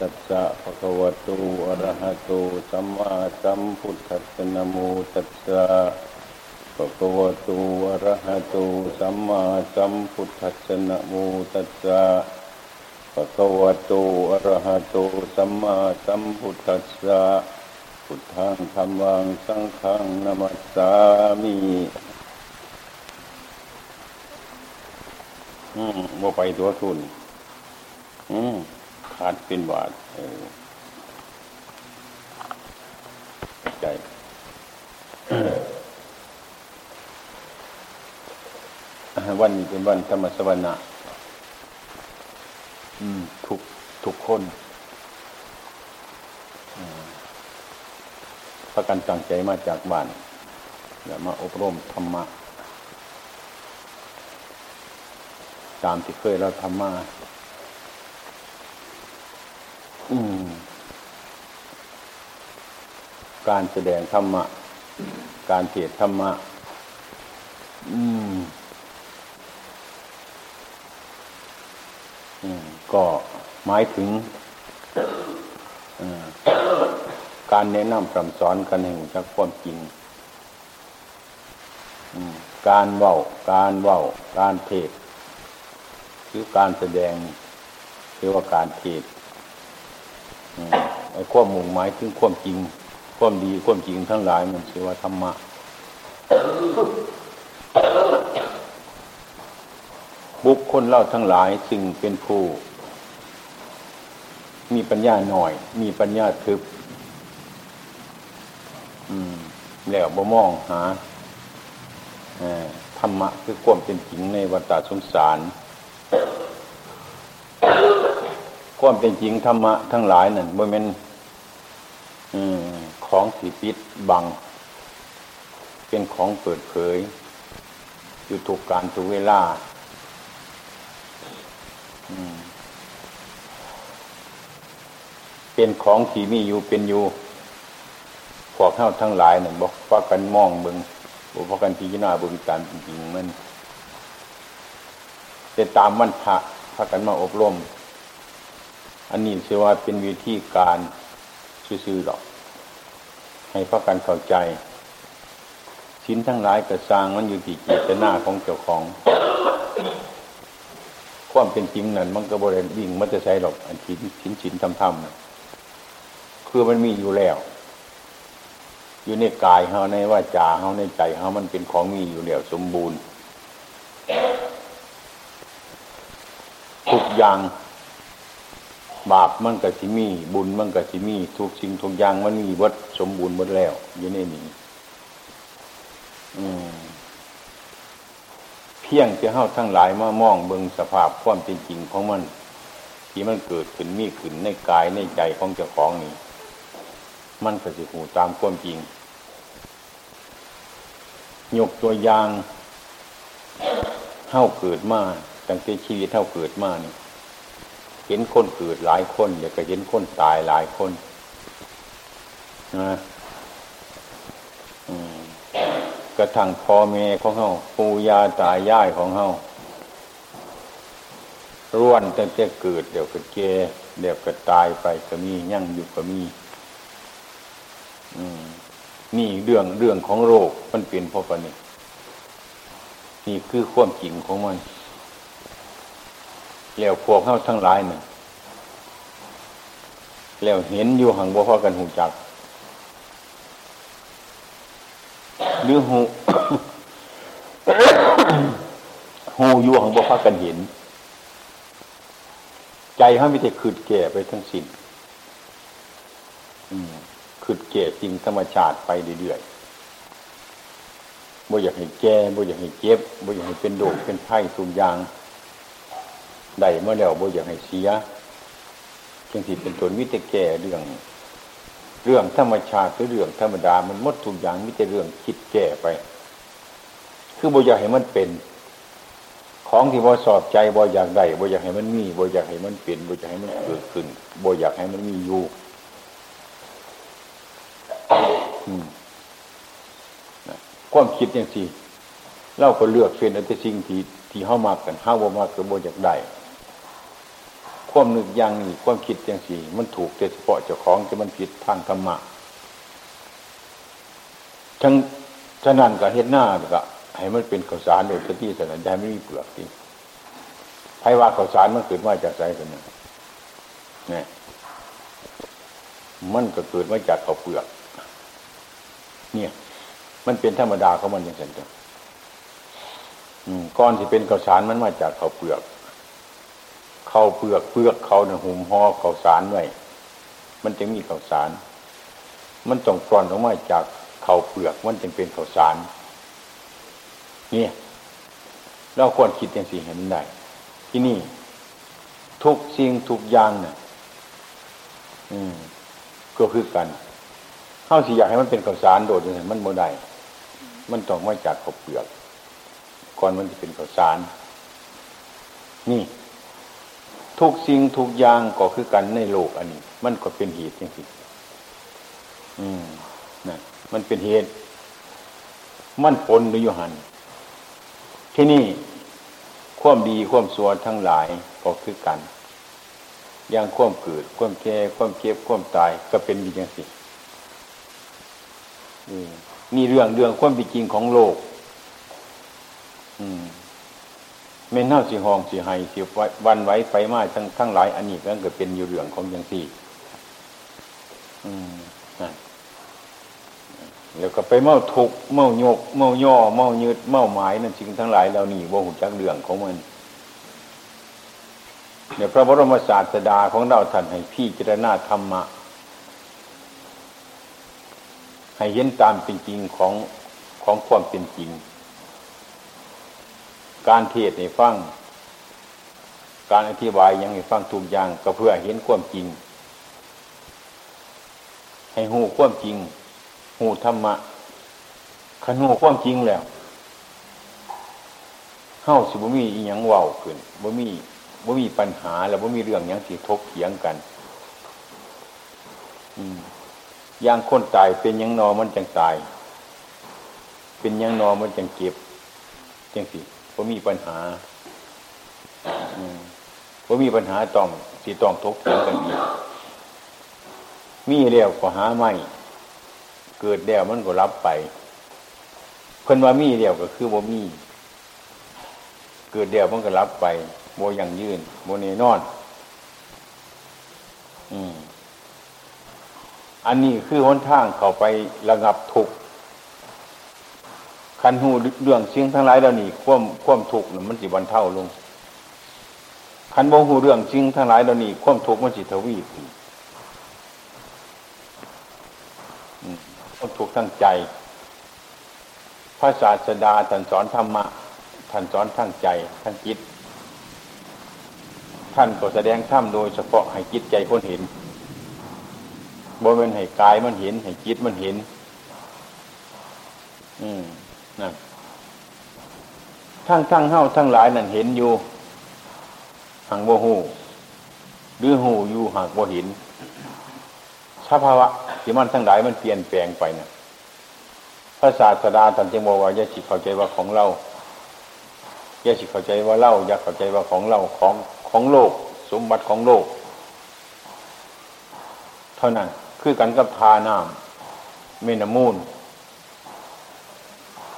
ตัสสะภะคะวะโตอะระหะโตสัมมาสัมพุทธัสสะนะโมตัสสะภะคะวะโตอะระหะโตสัมมาสัมพุทธัสสะนะโมตัสสะภะคะวะโตอะระหะโตสัมมาสัมพุทธัสสะพุทธังธัมมังสังฆังนัมัสสามิอืมบ่ไปตัวทุนอืมาดเป็นบาทใจวันนี้เป็นวันธรรมสวรรค์ทุกทุกคนพระกันตั้งใจมาจากบ้านแล้วมาอบรมธรรมะ ตามที่เคยเราทำมา การแสดงธรรมะ การเทศธรรมะอืมอืม ก็หมายถึงการแนะนำคำสอนกันแห่งจากความจริงการเว้า การเว้า การเทศ คือการแสดงเรียกว่าการเทศ ความมุ่งหมายถึงความจริง ความดีความจริงทั้งหลายมันชื่อว่าธรรมะบุคคลเล่าทั้งหลายซึ่งเป็นผู้ มีปัญญาหน่อย มีปัญญาทึบแล้วบ่มองหาธรรมะคือความเป็นจริงในวัฏสงสาร ความเป็นจริงธรรมะทั้งหลายนั่นบ่เป็นของสีปิดบัง เป็นของเปิดเผย อยู่ถูกการถูกเวลาเป็นของที่มีอยู่เป็นอยู่พวกเท่าทั้งหลายเนี่ยบอกว่ากันมองเบิงบอกว่ากันพิจารณาเบิงตามจริงมันจะตามมันพระพากันมาอบรม อันนี้เชื่อว่าเป็นวิธีการซื่อๆหรอก ให้พากันเข้าใจ ชิ้นทั้งหลายกระสร้างมันอยู่ที่เจตนาของเจ้าของ ความเป็นจริงนั่นมันก็บริเวณวิ่งมันจะใช้หรอก อันชิ้นชิ้นชิ้นทำทำคือมันมีอยู่แล้ว อยู่ในกายเขาในว่าจาเขาในใจเขามันเป็นของมีอยู่แล้วสมบูรณ์ทุกอย่าง บาปมันกับสิมี บุญมันกับสิมี ทุกสิ่งทุกอย่างมันมีวัดสมบูรณ์หมดแล้วอยู่ในนี้เพียงจะเข้าทั้งหลายมามองเบิงสภาพความเป็นจริงของมัน ที่มันเกิดขึ้นมีขึ้นในกายในใจของเจ้าของนี่มันก็สิหูตามความจริง ยกตัวอย่างเท่าเกิดมาตั้งแต่ชีวิตเท่าเกิดมานี่ เห็นคนเกิดหลายคนเดี๋ยวก็เห็นคนตายหลายคนนะกระทั่งพ่อแม่ของเขาปู่ย่าตายายของเขาร่วนตั้งแต่เกิดเดี๋ยวก็แก่เดี๋ยวก็ตายไปก็มียั่งอยู่ก็มีนี่เรื่องเรื่องของโรคมันเปลี่ยนเพราะปนี่นี่คือความจริงของมัน แล้วพวกเขาทั้งหลายเนี่ยแล้วเห็นอยู่ห่างบ่พอกันหูจัก หรือหูหูอยู่ห่างบ่พอกันเห็น ใจเขาไม่ได้ขืดแก่ไปทั้งสิ้นอืมคือเก่จริงธรรมชาติไปเรื่อยๆบ่อยากให้แก่บ่อยากให้เจ็บบ่อยากให้เป็นโรคเป็นไข้ทุกอย่าง ได้เมื่อแล้วบ่อยากให้เสียจึงสิเป็นตนวิตแก่เรื่อง เรื่องธรรมชาติหรือเรื่องธรรมดา มันมดทุกอย่างมิแต่เรื่องคิดแก่ไป คือบ่อยากให้มันเป็น ของที่บ่สอบใจบ่อยากได้บ่อยากให้มันมีบ่อยากให้มันเป็นบ่อยากให้มันเกิดขึ้นบ่อยากให้มันมีอยู่ความคิดอย่างสี่เราก็เลือกเป็นอันที่สิ่งที่ที่เข้ามากกันเข้าบ่มาเกิดบ่อยากได้ ความนึกอย่างนี้ความคิดอย่างสี่ มันถูกแต่เฉพาะเจ้าของจะมันผิดทางธรรมะทั้งฉะนั้นก็เฮ็ดหน้าก็ให้มันเป็นข้าวสารโดยที่สนันใจไม่มีเปลือกจริงไพว่าข้าวสารมันเกิดมาจากไสกันนะเนี่ยมันก็เกิดมาจากข้าวเปลือก เนี่ย มันเป็นธรรมดาของมันอย่างนั้นจ้ะก้อนที่เป็นข้าวสารมันมาจากข้าวเปลือก ข้าเปลือกเปลือกเขาเนี่ยหุมห่อข้าวสารไว้มันจึงมีข้าวสาร มันต้องกรอนออกมาจากข้าวเปลือกมันจึงเป็นข้าวสาร เนี่ยเราควรคิดอย่างสี่เห็นได้ที่นี่ ทุกสิ่งทุกอย่างเนี่ยอืมก็คือกันเข้าสิอยากให้มันเป็นข้าวสารโดดอย่างนี้มันโมได้มันต้องมาจากข้าวเปลือก ก่อนมันจะเป็นข้าวสาร นี่ ทุกสิ่งทุกอย่างก็คือกันในโลกอันนี้ มันก็เป็นเหตุจริงๆอืมนะมันเป็นเหตุ มันผลหรือยหันที่นี่ความดีความสัวทั้งหลายก็คือกัน อย่างความเกิด ความแก่ความเก็บความตายก็เป็นอย่างสินี่เรื่องเรื่องความเป็นจริงของโลก อืม เม่นเน่าสีหองสีไห้สีวันไว้ไฟมาทั้งทั้งหลายอันนี้ก็เกิดเป็นอยู่เรื่องของอย่างสี่แล้วก็ไปเมาทุกเมาโยก เมาย่อ เมายืดเมาหมายนั่นสิ่งทั้งหลายเหล่านี้ว่าหุ่นจักเรื่องของมันเนี่ยพระบรมศาสดาของเราท่านให้พี่เจรณาธรรมะ ให้เห็นตามเป็นจริงของของความเป็นจริง การเทศในฟัง การอธิบายยังให้ฟังทุกอย่างก็เพื่อเห็นความจริง ให้หูความจริง หูธรรมะขันหูความจริงแล้วเฮ้าสิบ่มีอีหยังเว้าขึ้นบ่มีบ่มีปัญหา แล้วบ่มีเรื่องยังสิทกเถียงกัน อืมอย่างคนตายเป็นยังนอมันจังตาย เป็นยังนอมันจังเก็บจังสิ บ่มีปัญหาอืมมีปัญหาต้องสิต้องทกเถียงกันอีกมีแล้วก็หาไม่ เกิดแล้วมันก็รับไป เพิ่นว่ามีเดียวก็คือบ่มี เกิดเดียวมันก็รับไปโมยังยืนโมเนนอน อืมอันนี้คือหนทางเข้าไประงับทุกข์ คันหูเรื่องสียงทั้งหลายแล้วนี่ควมควมทุกข์มันสิวันเท่าลงคันโมหูเรื่องสียงทั้งหลายแล้วนี่ควมทุกข์มันสิทวีขึ้นต้องถูกทั้งใจพระศาสดาท่านสอนธรรมะท่านสอนทั้งใจทั้งจิต ท่านก็แสดงธรรมโดยเฉพาะให้จิตใจคนเห็นบ่เป็นให้กายมันเห็นให้จิตมันเห็น อืมนั่น ทั้งทั้งเฮ้าทั้งหลายนั่นเห็นอยู่ห่างโบหูหรือหูอยู่ห่างโบเห็นสภาวะที่มันทั้งหลายมันเปลี่ยนแปลงไปนะพระศาสดาท่านจึงบอกว่าอย่าสิเข้าใจว่าของเราอย่าสิเข้าใจว่าเล่าอย่าเข้าใจว่าของเราของของโลก สมบัติของโลก เท่านั้นคือกันกับทาน้ำเมนมูล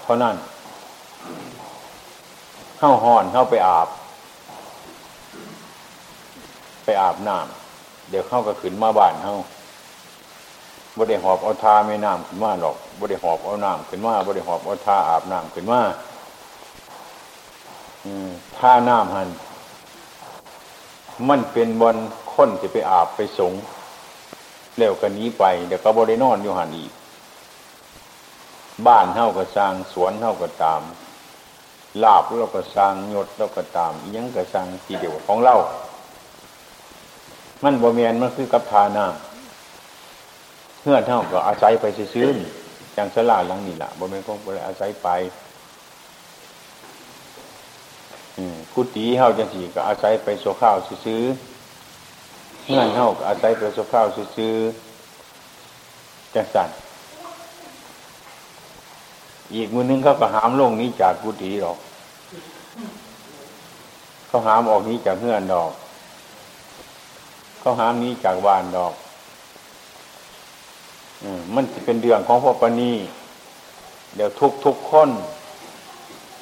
เท่านั้นเข้าห่อนเข้าไปอาบ ไปอาบน้ำเดี๋ยวเข้าก็ขึ้นมาบ้านเข้าบริหอบเอาทาไม่น้ำขึ้นมาหรอกบริหอบเอาน้ำขึ้นมาบริหอบเอาทาอาบน้ำขึ้นมาท่าน้ำหันมันเป็นบนค้นจะไปอาบไปสงเร็วกันนี้ไปเดี๋ยวก็บริโนอนอยู่หันอีก บ้านเท่ากับสร้างสวนเท่ากับตามลาบเราก็สร้างยศเราก็ตามยังก็สร้างทีเดียวของเรา มันบ่เมียนมันคือกับทาน้ำเพื่อนเท่าก็อาศัยไปซื้ออย่างสลาหลังนี่แหละบ่แม่นก็บ่ได้อาศัยไปกุฏิเฮาจังสี่ก็อาศัยไปโซข้าวซื้อเงื่อนเฮาก็อาศัยไปโซข้าวซื้อจังสัน อีกมือนึงเขาก็หามลงนี้จากกุฏิหรอกเขาหามออกนี้จากเงื่อนดอกเขาหามนี้จากวานดอกอมันจะเป็นเรื่องของพ่อปณีเดี๋ยวทุกทุกคน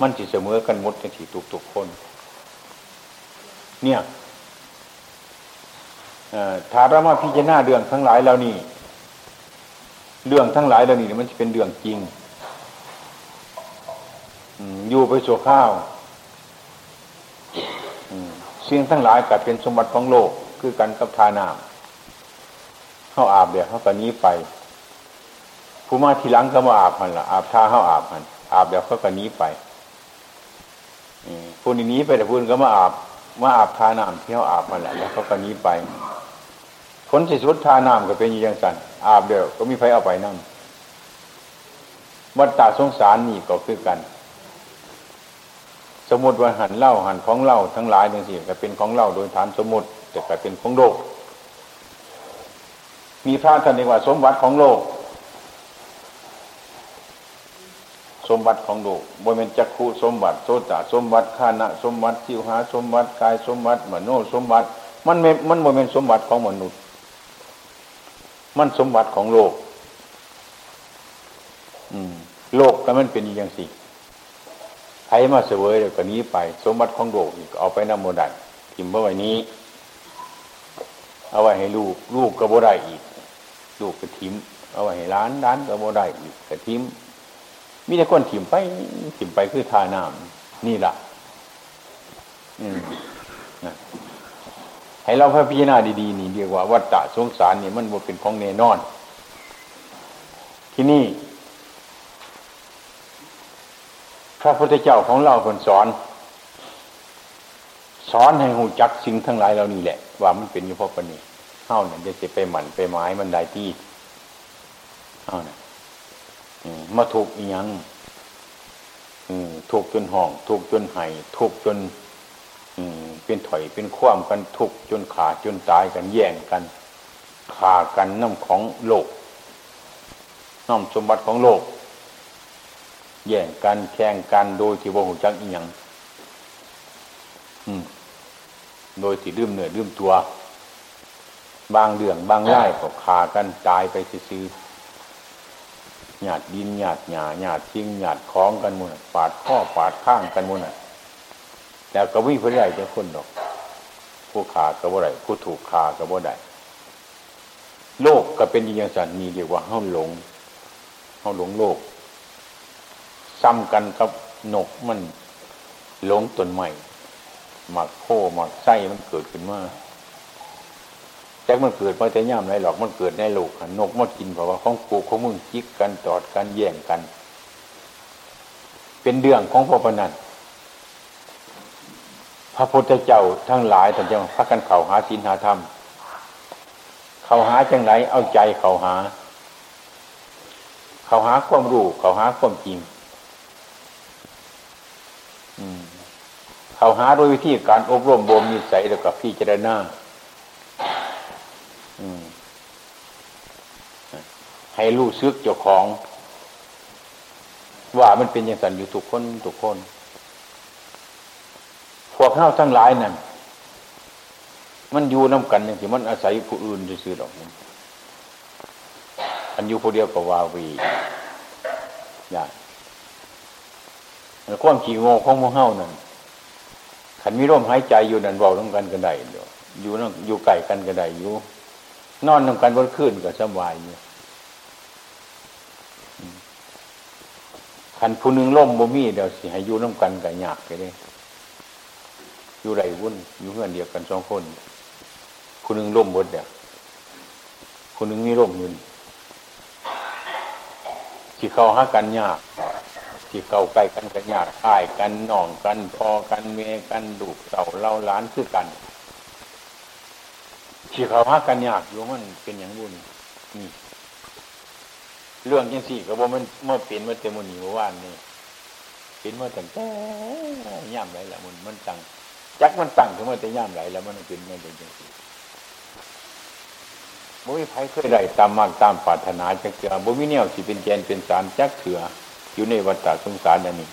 มันจะเสมอกันหมดในที่ทุกทุกคน เนี่ยถ้าเรามาพิจารณาเรื่องทั้งหลายแล้วนี่ เรื่องทั้งหลายแล้วนี่มันจะเป็นเรื่องจริง อยู่ไปสัวข้าวสิ่งทั้งหลายกลายเป็นสมบัติของโลก คือกันกับทานามเข้าอาบเดี๋ยวเขาก็นี้ไป ผู้มาทีหลังก็มาอาบมันละอาบท่าเข้าอาบมันอาบเดี๋ยวเขาก็นี้ไปผู้นี้ไปแต่ผู้นก็มาอาบมาอาบทานามที่เขาอาบมันแหละแล้วเขาก็นี้ไปผลที่สุดทานามก็เป็นอย่างสันอาบเดี๋ยวก็มีไฟเอาไปนั่งวัฏฏะสงสารนี่ก็คือกัน สมมติว่าหันเล่าหันของเล่าทั้งหลายทั้งสี่ก็เป็นของเล่าโดยฐานสมมติแต่ก็เป็นของโลก มีพระท่านเรียกว่าสมบัติของโลก สมบัติของโลกบนเป็นจักขุสมบัติโสตสมบัติขานะสมบัติสิวหาสมบัติกายสมบัติมโนสมบัติ มันมันบนเป็นสมบัติของมนุษย์ มันสมบัติของโลก อืม โลกก็มันเป็นอย่างสี่ รมาเสวยเดี๋ยวก็นี้ไป สมบัติของโลกอีกเอาไปนำโมดันทิมเมื่อวันนี้ เอาไว้ให้ลูกลูกก็บ่ได้อีก ลูกก็ทิม เอาไว้ให้ร้านร้านก็บ่ได้อีกก็ทิมมีแต่คนทิมไปทิมไปคือทาน้ำนี่แหละอืมให้เราพิจารณาดีๆนี่เรียกว่าวัฏฏะสงสารนี่มันบ่เป็นของแน่นอน ที่นี่ พระพุทธเจ้าของเราคนสอน สอนให้หูจักสิ่งทั้งหลายเหล่านี้แหละ ว่ามันเป็นอยู่เพราะปณีเฮ้าเนี่ยจะไปหมันไปไม้มันได้ที่เฮ้าเนี่ยมาถูกอีหยังถูกจนห้องถูกจนไห้ถูกจนเป็นถอยเป็นคว่ำกันถูกจนขาดจนตายกันแย่งกันขากันน้ำของโลกน้ำสมบัติของโลก แย่งกันแข่งกันโดยที่ว่าหูจักอีหยังโดยที่ดื่มเหนื่อยดื่มตัว บางเรื่องบางไร่ก็ขากันตายไปซื้อหยาดดินหยาดหยาหยาดทิ้งหยาดคล้องกันมุนปาดข้อปาดข้างกันมุนแล้วก็วิ่งเพื่อไรจะคนดอก ผู้ขาก็บ่ได้ผู้ถูกขาก็บ่ได้โลกก็เป็นอย่างสันนีเรียกว่าเฮาหลงเฮาหลงโลก ซ้ำกันกับนกมันหลงต้นใหม่หมักโคหมักไส้มันเกิดขึ้นมาแจ็คมันเกิดมาแต่ย่ามไรหรอกมันเกิดในโลกนกมันกินเพราะว่าของกูของมึงจิกกันตอดกันแย่งกัน เป็นเรื่องของพ่อพนันพระพุทธเจ้าทั้งหลายท่านจะพักกันเข่าหาศีลหาธรรม เข่าหาจังไรเอาใจเข่าหา เข่าหาความรู้เข่าหาความจริง เขาหาโดยวิธีการอบรมบ่มนิสัยแล้วกับพี่เจรณาให้รู้ซึกเจ้าของ ว่ามันเป็นอย่างสันอยู่ทุกคนทุกคน พวกเข้าทั้งหลายนั่นมันอยู่น้ากันอย่างที่มันอาศัยผู้อื่นซื่อหรอกอันอยู่ผู้เดียวกับวาวีอย่างความขี้โง่ของพวกเฮานั่น ขันมีร่มหายใจอยู่นั่นเบาต้องกันกันได้เดียวอยู่นั่งอยู่ไก่กันกันได้อยู่ นอนต้องกันบนขึ้นก็สบายอยู่ขันผู้หนึ่งล่มบ่มีเดี๋ยวสิให้อยู่น้ำกันกับยากไปเลยอยู่ไรวุ่นอยู่เพื่อนเดียวกันสองคนผู้หนึ่งล่มบดเดียวผู้หนึ่งมีร่มอยู่ที่เขาหากันยาก ที่เข้าใกล้กันกันญาติอ้ายกันน้องกันพอกันเมกันลูกเต่าเล่าล้านคือกันที่เขาหากันยากอยู่มันเป็นอย่างบุญนี่เรื่องยังสี่ก็บอกมันเมื่อเปลี่ยนมาเต็มมือว่านนี่เป็นมาตั้งแต่ย่ำไหลละมันมันตั้งจักมันตั้งถึงมาแต่ย่ำไหลแล้วมันเป็นมาเป็นจังสี่บ่มีไผเคยได้ตามมากตามปรารถนาจักเถื่อบ่มีแนวสิเป็นแกนเป็นสารจักเถื่อ อยู่ในวัฏสงสารนั่นนี่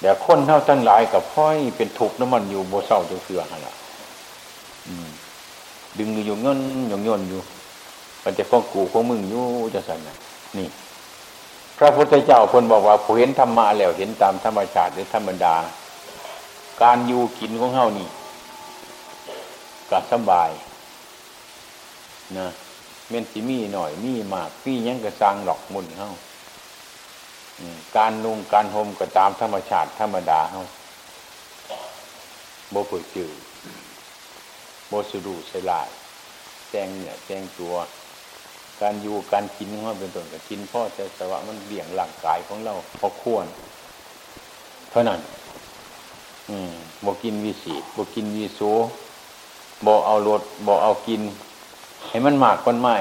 แต่คนเท่าทั้งหลายกับพ่อยเป็นถูกน้ำมันอยู่โบเศร้าจงเสือหันละดึงอยู่เงินหยงยนอยู่มันจะฟ้องกูของมึงอยู่จะสั่นนะนี่ พระพุทธเจ้าคนบอกว่าผู้เห็นธรรมะแล้วเห็นตามธรรมชาติหรือธรรมดา การอยู่กินของเฮานี่ก็สบายนะเม่นสิมีหน่อยมีมากพี่ยังกระซังหลอกมุนเฮา การนุ่งการห่มก็ตามธรรมชาติธรรมดาเฮาโบผือจือโบสุดูใส่ลายแจงเนี่ยแจงตัว การอยู่การกินของเราเป็นต้นกับกินพ่อแต่สวะมันเบี่ยงร่างกายของเราพอควร เท่านั้น อืมบกินวิสีบกินวิโสบอเอารถบอเอากิน ให้มันมากคนไม่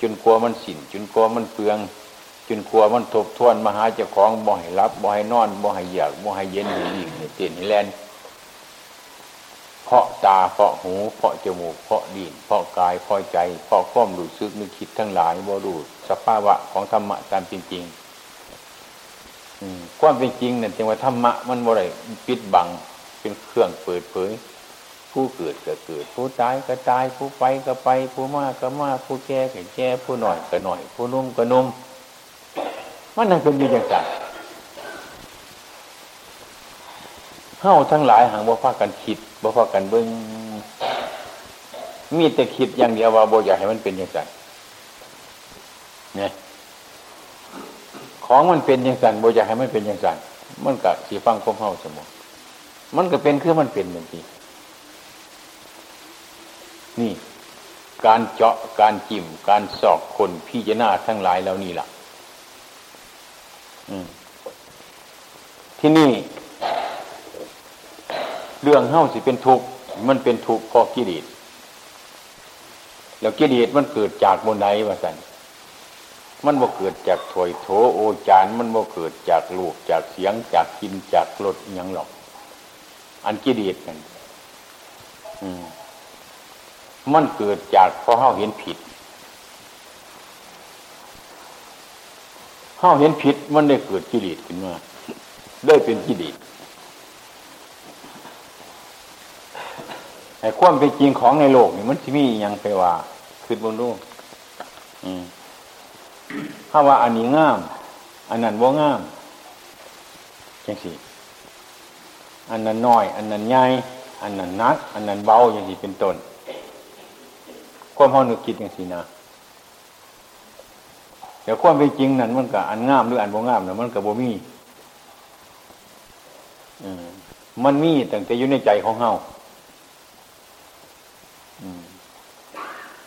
จนกลัวมันสินจนกลัวมันเปลือง นกลัวมันทบทวนมาหาเจ้าของบ่ให้รับบ่ให้นอนบ่ให้เหยียกบ่ให้เย็นให้ยิ่งให้เต้นให้แลนเพราะตาเพราะหูเพราะจมูกเพราะดินเพราะกายเพราะใจเพราะข้อมดูซึกนึกคิดทั้งหลายบ่ดูสภาวะของธรรมะตามจริงๆความเป็นจริงนั่นจึงว่าธรรมะมันบ่ได้ปิดบังเป็นเครื่องเปิดเผยผู้เกิดก็เกิด ผู้ตายก็ตายผู้ไปก็ไป ผู้มากก็มากผู้แก่ก็แก่ผู้หน่อยก็หน่อย ผู้นุ่มก็นุ่ม มันนั่งเป็นอยู่อย่างไรเฮ้าทั้งหลายหางบ่พากันคิดบ่พากันเบิ้งมีแต่คิดอย่างเดียวว่าบ่อยากให้มันเป็นอย่างไรเนี่ยของมันเป็นอย่างไรบ่อยากให้มันเป็นอย่างไรมันกับสีฟังคมเฮ้าสมองมันก็เป็นคือมันเป็นอย่างที่นี่ การเจาะการจิ้มการสอกคนพี่จนาทั้งหลายแล้วนี่แหละ ที่นี่ เรื่องเฮ้าสิเป็นทุกข์มันเป็นทุกข์เพราะกิเลสแล้วกิเลสมันเกิดจากบนไหนวะสันมันบ่เกิดจากถวยโถโอจานมันบ่เกิดจากลูกจากเสียงจากกินจากรสอย่างหรอก อันกิเลสกันมมันเกิดจากเพราะเฮาเห็นผิด เฮาเห็นผิดมันได้เกิดกิเลสขึ้นมาได้เป็นกิเลสแต่ความเป็นจริงของในโลกนี่มันที่มีอย่างไปว่าคือบนโลกถ้าว่าอันนี้งาม อันนั้นว่างามจังสิอันนั้นน้อย อันนั้นใหญ่อันนั้นนัก อันนั้นเบาอย่างนี้เป็นต้นความเฮานึกคิดอย่างสินะ เดี๋ยวความเป็นจริงนั่นมันก็อันงามหรืออันบ่งามน่ะมันก็บ่มีมันมีตั้งแต่อยู่ในใจของเฮา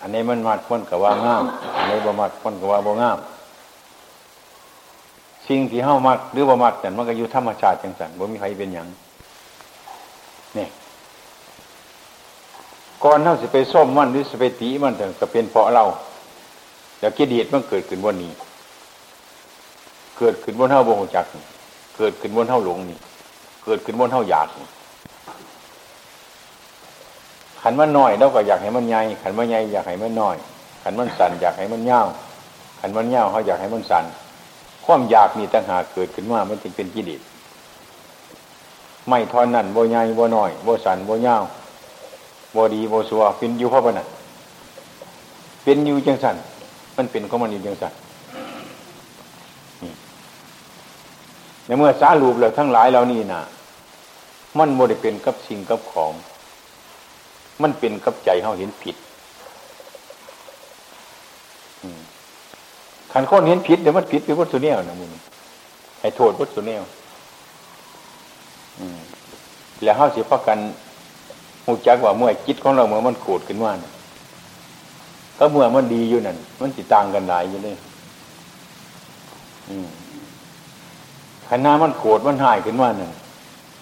อันนี้มันมัดคนกับว่างาม อันนี้บ่มัดคนกับว่าบ่งาม สิ่งที่เฮามัดหรือบ่มัดแต่มันก็อยู่ธรรมชาติจังสันบ่มีใครเป็นอย่างนี่ก่อนเฮาสิไปส้มมันหรือสิไปตีมันแต่ก็เป็นเพราะเรา แล้วกิเลสมันเกิดขึ้นวันนี้ เกิดขึ้นบนเท่าบงจักเกิดขึ้นบนเท่าหลงนี่ เกิดขึ้นบนเท่าอยากขันมันน้อยเราก็อยากให้มันใหญ่ขันมันใหญ่อยากให้มันน้อยขันมันสั่นอยากให้มันเย่าขันมันเย่าเขาอยากให้มันสั่นความอยากมีต่างหากเกิดขึ้นมามันจึงเป็นกิเลสไม่ทอนนั่นโบใหญ่โบน้อยโบสันโบเย่าโบดีโบสัวเป็นอยู่เพราะปนันเป็นอยู่จังสัน มันเป็นของมันอยู่ยังสัตว์ในเมื่อสารูปแล้วทั้งหลายเหล่านี้นะมันโมได้เป็นกับสิ่งกับของ มันเป็นกับใจเขาเห็นผิดขันคนเห็นผิดเดี๋ยวมันผิดเป็นวัตถุเนียนะมึงให้โทษวัตถุเนียแล้วเขาเสียพักกันหูจักว่าเมื่อจิตของเราเมื่อมันโกรธขึ้นว่านะ ก็เมื่อมันดีอยู่นั่นมันสิต่างกันหลายอยู่เลยขณะมันโกรธมันหายขึ้นมาหนึ่ง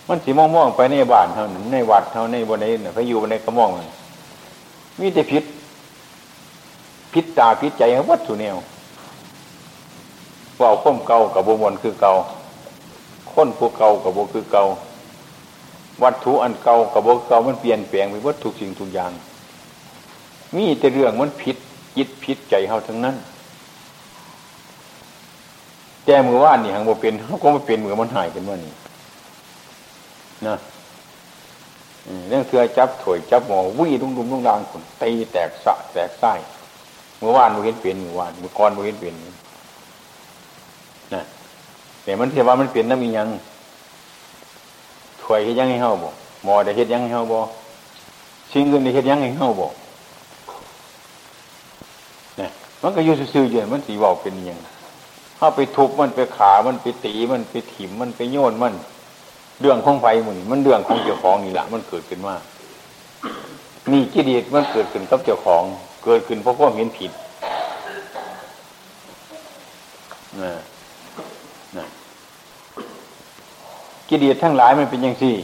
มันสีม่องๆไปในบ้านเท่านั้นในวัดเท่าในบนในเนี่ยไปอยู่บนในกระม่องมันมีแต่พิษพิษตาพิษใจวัตถุแนวว่าข้มเก่ากับบุมนคือเก่าค้นผู้เก่ากับบคือเก่าวัตถุอันเก่ากับบเก่ามันเปลี่ยนแปลงไปวัตถุสิ่งทุกอย่าง มีแต่เรื่องมันผิดยิดผิดใจเขาทั้งนั้นแกมือว่านนี่หางโมเป็นเขาก็ไม่เป็นมือมันหายเป็นว่านี่นะเรื่องเถื่อจับถวยจับหมอวิ่งดุ้งดุ้งดุ้งดังคนตีแตกสะแตกไส้เมื่อวานมือเห็นเปลี่ยนเมื่อวานเมื่อก่อนมือเห็นเปลี่ยนนะแต่มันเทียว่ามันเปลี่ยนน้ำมียังถวยเฮ็ดยังให้เฮาบ่หมอได้เฮ็ดยังให้เฮาบ่ชิงเงินได้เฮ็ดยังให้เฮาบ่เนี่ย มันก็อยู่ซื่อๆอยู่มันสีบอกเป็นยังเข้าไปทุบมันไปขามันไปตีมันไปถิ่มมันไปโยนมันเรื่องของไฟมันมันเรื่องของเจ้าของนี่แหละมันเกิดขึ้นมานี่กิเลสมันเกิดขึ้นกับเจ้าของ เกิดขึ้นเพราะความเห็นผิดนะนะกิเลสทั้งหลายมันเป็นอย่างสี่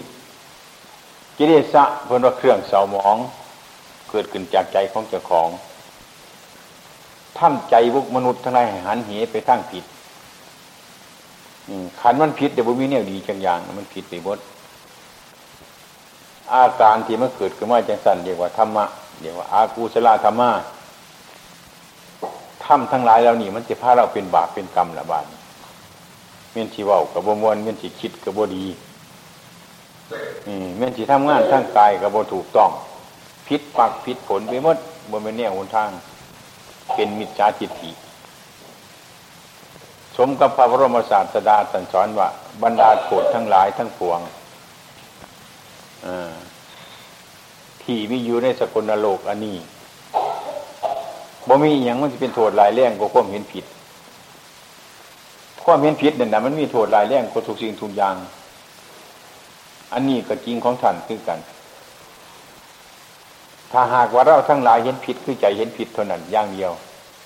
กิเลสะเพื่อนว่าเครื่องเสาหมอง เกิดขึ้นจากใจของเจ้าของ ท่านใจวุกมนุษย์ทั้งหลายหันเหไปทั้งผิดขันมันผิดแต่บุมีเนี่ยดีจังอย่างมันผิดไปหมดอาการที่มันเกิดขึ้นมาจังสันเรียกว่าธรรมะเรียกว่าอากูสลาธรรมะทำทั้งหลายแล้วนี่มันจะพาเราเป็นบาปเป็นกรรมละบาดเมียนที่ว่ากับบมวนเมียนที่คิดกับบดีเมียนที่ทำงานทั้งกายกับบถูกต้องพิษปักพิษผลไปหมดบนเป็นแนวหนทาง เป็นมิจฉาทิฏฐิสมกับพระบรมศาสดาตรัสสอนว่าบรรดาโกรธทั้งหลายทั้งปวงที่มีอยู่ในสกุลโลกอันนี้บ่มีอย่างมันจะเป็นโทษลายแรงกว่าความเห็นผิด ความเห็นผิดเนี่ยนะมันมีโทษลายแรงกว่าทุกสิ่งทุกอย่าง อันนี้ก็จริงของท่านคือกัน ถ้าหากว่าเราทั้งหลายเห็นผิดคือใจเห็นผิดเท่านั้นอย่างเดียว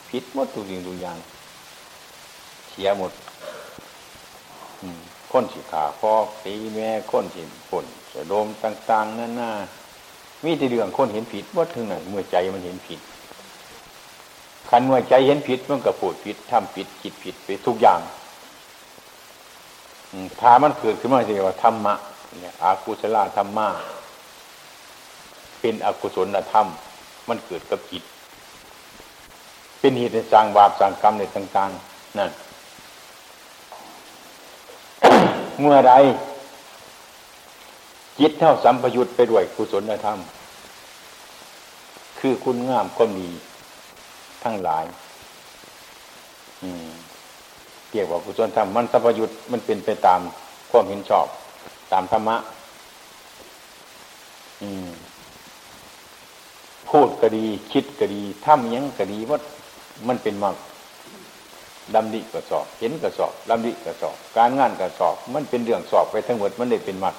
ผิดหมดทุกสิ่งทุกอย่างเสียหมดคนสิขาพอกตีแม่คนสิผลสะโดมต่างๆนั่นน่ามีแต่เรื่องคนเห็นผิดว่าถึงไหนเมื่อใจมันเห็นผิดขันเมื่อใจเห็นผิดมันก็พูดผิดทำผิดคิดผิดไปทุกอย่างถ้ามันเกิดขึ้นมาเรียกว่าธรรมะเนี่ยอากุศลธรรมะ เป็นอกุศลธรรม มันเกิดกับจิต เป็นเหตุในสร้างบาปสร้างกรรมในต่างๆนั่นเมื่อใดจิตเท่าสัมพยุตไปด้วยกุศลธรรม คือคุณงามก็มีทั้งหลายเกี่ยวกับกุศลธรรมมันสัมพยุตมันเป็นไปตามความเห็นชอบ ตามธรรมะ อืม พูดก็ดี คิดก็ดีทำยังก็ดีว่ามันเป็นมากดำดิกระสอบ เห็นกระสอบดำดิกระสอบ การงานกระสอบ มันเป็นเรื่องสอบไปทั้งหมดมันได้เป็นมัด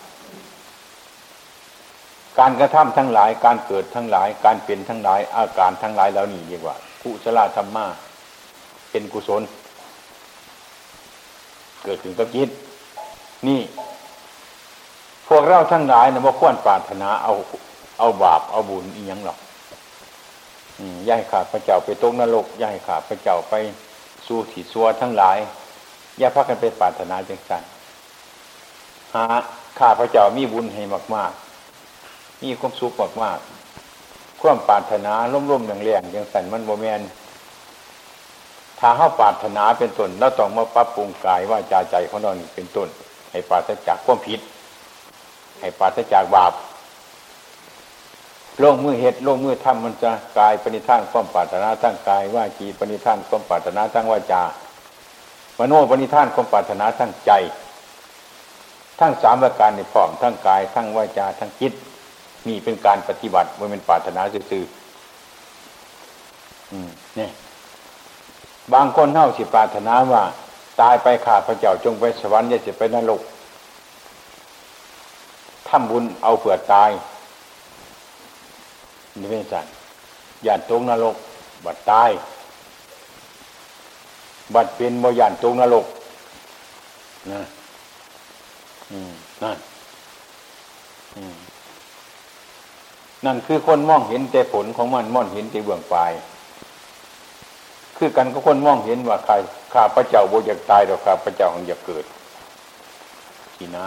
การกระทำทั้งหลาย การเกิดทั้งหลาย การเป็นทั้งหลาย อาการทั้งหลายแล้วนี่เรียกว่ากุศลธรรมะเป็นกุศล เกิดถึงกับจิตนี่ พวกเราทั้งหลายนะว่าควรปรารถนาเอาเอาบาปเอาบุญอีกย่างหรอก ย่ายขาดพระเจ้าไปตกนรกย่ายขาดพระเจ้าไปสู่ถีซัวทั้งหลายอย่าพักกันไปปรารถนาจังสันหาข้าพระเจ้ามีบุญให้มาก ๆ มีความสุขมากๆความปรารถนาล่มๆแรงๆยังสันมันโมเมนถ้าเข้าปรารถนาเป็นต้นเราต้องมาปรับปรุงกายว่าจาใจของเราเป็นต้นให้ปราศจากความผิด ให้ปราศจากบาป ลงมือเหตุลงมือทำมันจะกลายปณิท่านความปรารถนาทั้งกายว่าจีปณิท่านความปรารถนาทั้งวาจามโนปณิท่านความปรารถนาทั้งใจ ทั้งสามประการในพร้อมทั้งกาย ทั้งวาจาทั้งจิตนี่เป็นการปฏิบัติมันเป็นปรารถนาซื่อๆเนี่ยบางคนเท่าสิปรารถนาว่า ตายไปขาดพระเจ้าจงไปสวรรค์อย่าจะไปนรกทำบุญเอาเผื่อตาย นี่เป็นสันย่านตรงนรก บัดตาย บัดเป็นโมย่านตรงนรกนะอืมนั่นอืมนั่นคือคนมองเห็นแต่ผลของมันมองเห็นแต่เบื้องปลาย คือกันก็คนมองเห็นว่าใครข้าพระเจ้าโบอยากตายหรอกข้าพระเจ้าของอยากเกิดทีนะ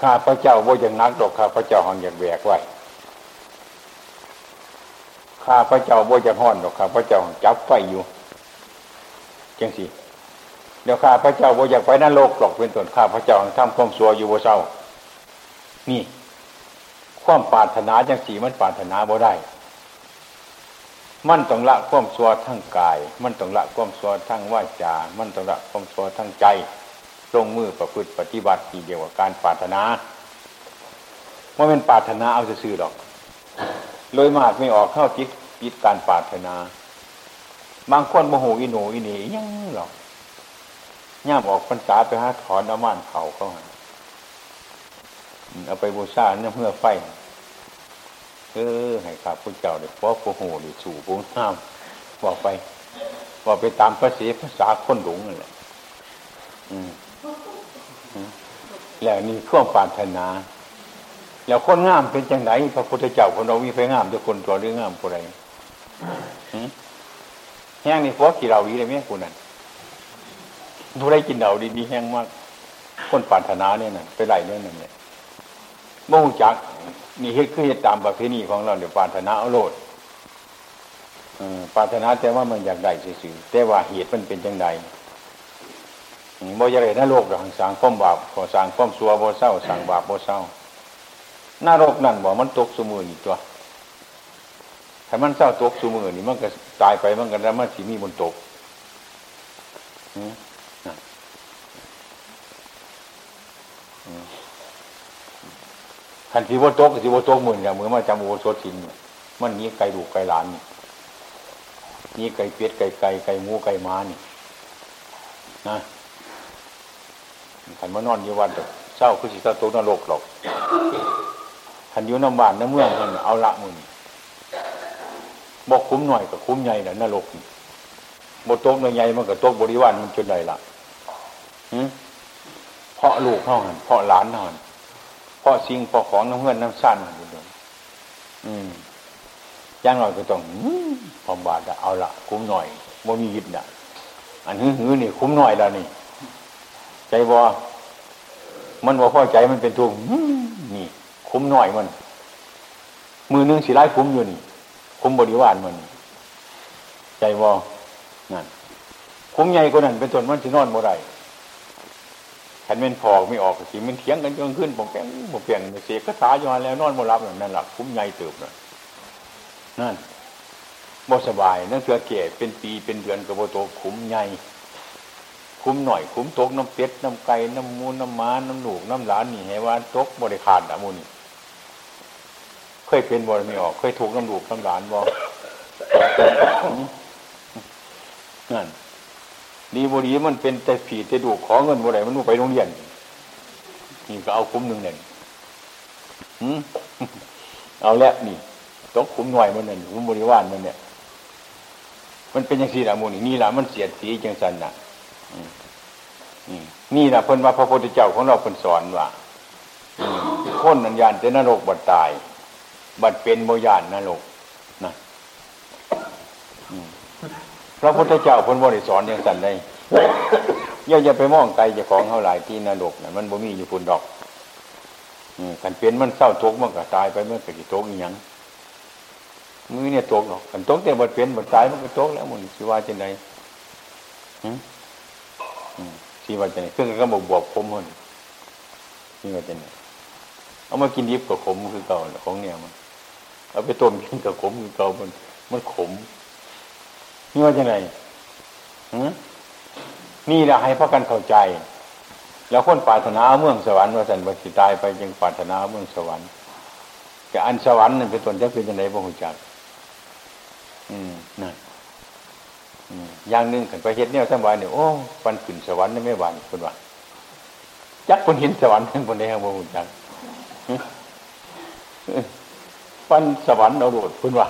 ข้าพระเจ้าโบอยากนักดอกข้าพระเจ้าของอยากแบกไว้ ข้าพระเจ้าบ่จะห้อนหรอกข้าพระเจ้าจับไฟอยู่จังสิเดี๋ยวข้าพระเจ้าบ่อยากไปนรกหรอกเป็นต้นข้าพระเจ้าทำความสัวอยู่บ่เศร้า นี่ ความปรารถนาจังสีมันปรารถนาบ่ได้ มันต้องละความสัวทั้งกาย มันต้องละความสัวทั้งวาจา มันต้องละความสัวทั้งใจลงมือประพฤติปฏิบัติที่เดียวกับการปรารถนาว่าเป็นปรารถนาเอาซื่อดอก เลยมากไม่ออกเข้าจิตจิตการปาถนา บางคนโมโหอิโนอินียังหรอกย่ามออกพรรษาไปหาถอนเอาม่านเขาเขาเอาไปบูชาเนี่ยเพื่อไฟเออให้ข้าพุทธเจ้าเด็กพ่อโมโหดิสู่ปุ้งห้ามบอกไปบอกไปตามภาษีภาษาคนหลงนั่นแหละแล้วนี่ข่วงปารถนา แล้วคนงามเป็นจังไหนพระพุทธเจ้าคนเรามีไฟงามทุกคนตัวเรื่องงามผู้ใดแห้งนี่พวกกี่เราวีเลยไหมคุณนั่นผู้ใดกินเดาดีๆแห้งมาก คนปรารถนาเนี่ยน่ะไปไล่เนี่ยนั่นเนี่ยโมหจักนี่เฮ็ดคือเฮ็ดตามประเพณีของเราเดี๋ยวปรารถนาเอาโลดปรารถนาแต่ว่ามันอยากได้สื่อแต่ว่าเหตุมันเป็นจังใดบ่อยากได้นโลกดอกสังความบาปขอสังความสัวบ่เศร้าสังบาปบ่เศร้า นรกนั่นบอกมันตกสมือนี่ตัวถ้ามันเศร้าตกสมือนี่มันก็ตายไปมันก็แล้วมันสีมีบนตกขันสีบนตกสีบนตกมืออย่างมือมาจำโอโซทินมันนี้ไก่ดูไก่หลานนี่นี่ไก่เป็ดไก่ไก่ไก่หมูไก่ม้านี่นะขันมานอนอยู่วันเศร้าคือสิเศร้าตกนรกหรอก ขันอยู่น้ำบ้านน้ำเมืองมันเอาละมือบอกคุ้มหน่อยกับคุ้มใหญ่น่ะนรกบทโต๊ะใหญ่มันกับโต๊ะบริวารมันจนใดละเพราะลูกเท่านั้นเพราะหลานเท่านั้นเพราะสิ่งเพราะของน้ำเงื่อนน้ำสั้นมันอยู่อืมย่างหน่อยก็ต้องพอมบาทเอาละคุ้มหน่อยโมมียิดน่ะ อันนี้หือนี่ คุ้มหน่อยแล้วนี่ ใจบอมันบอพ่อใจมันเป็นทุกข์นี่ คุ้มหน่อยมันมือนึงสีไล่คุ้มอยู่นี่ คุ้มบริวารมันใจวอนั่นคุ้มใหญ่กว่านั้นเป็นต้นมันจะนอนบ่ได้ขันเป็นพอกไม่ออกสิมันเถียงกันจนขึ้นผมแปลงผมเปลี่ยนเสียกระสาอยู่แล้วนอนบ่รับนั่นแหละคุ้มใหญ่เติบนั่นบ่สบายนั่นเสือเกศเป็นปีเป็นเดือนกับโบโตคุ้มใหญ่คุ้มหน่อยคุ้มตกน้ำเป็ดน้ำไก่น้ำมูน้ำม้าน้ำหนูน้ำหลานนี่ให้ว่าตกบริขาดอะมูนี่ เคยเป็นบริไม่ออก เคยถูกน้ำหนูน้ำหลานบอนั่นดีบรีมันเป็นแต่ผีแต่ดูขอเงินบริมันไปโรงเรียนนี่ก็เอาคุ้มหนึ่งเนี่ยเอาแล้วนี่ตกคุ้มหน่อยมันเนี่ยคุ้มบริวารมันเนี่ย มันเป็นอย่างสี่ละมูนี่นี่ละมันเสียดสีจังสันน่ะนี่นะเพิ่นว่าพระพุทธเจ้าของเราเพิ่นสอนว่าคนนันยานจะนรกบัดตาย บัดเป็นโมยานนรกนะพระพุทธเจ้าพิ่นบ่ได้สอนอย่างสั่นเลยอย่าอย่าไปมองไกลจะของเท่าไหร่ที่นรกนะมันบ่มีอยู่พุ่นดอกกันเป็นมันเศร้าทุกข์มันก็ตายไปมันก็สิทุกข์อีหยังมือเนี่ยตกหรอกกันตกแต่บัดเป็นบัดตายมันก็ตกแล้วมันสิว่าจังไดที่ว่าจะไหนเครื่องก็บอกบวกคมมันนี่ว่าจะไหนเอามากินดิบกับขมคือเก่าของเนี่ยมัน เอาไปต้มกินกับขมเก่ามันมันขม นี่ว่าจะไหนนี่แหละให้พระกันเข้าใจ แล้วคนปรารถนาเมืองสวรรค์ว่าสันบัติตายไปยังปรารถนาเมืองสวรรค์แต่อันสวรรค์นั่นเป็นตนจะเป็นยังไงบ่หูจัก อืมนั่นอย่างหนึ่งขันไปเฮ็ดเนี่ยสบายเนี่ยโอ้ฟันขึ้นสวรรค์นี่ไม่หวานคนว่าจักคนเห็นสวรรค์คนใดบ่หุ่นจัก ฟันสวรรค์เราโดดคนว่า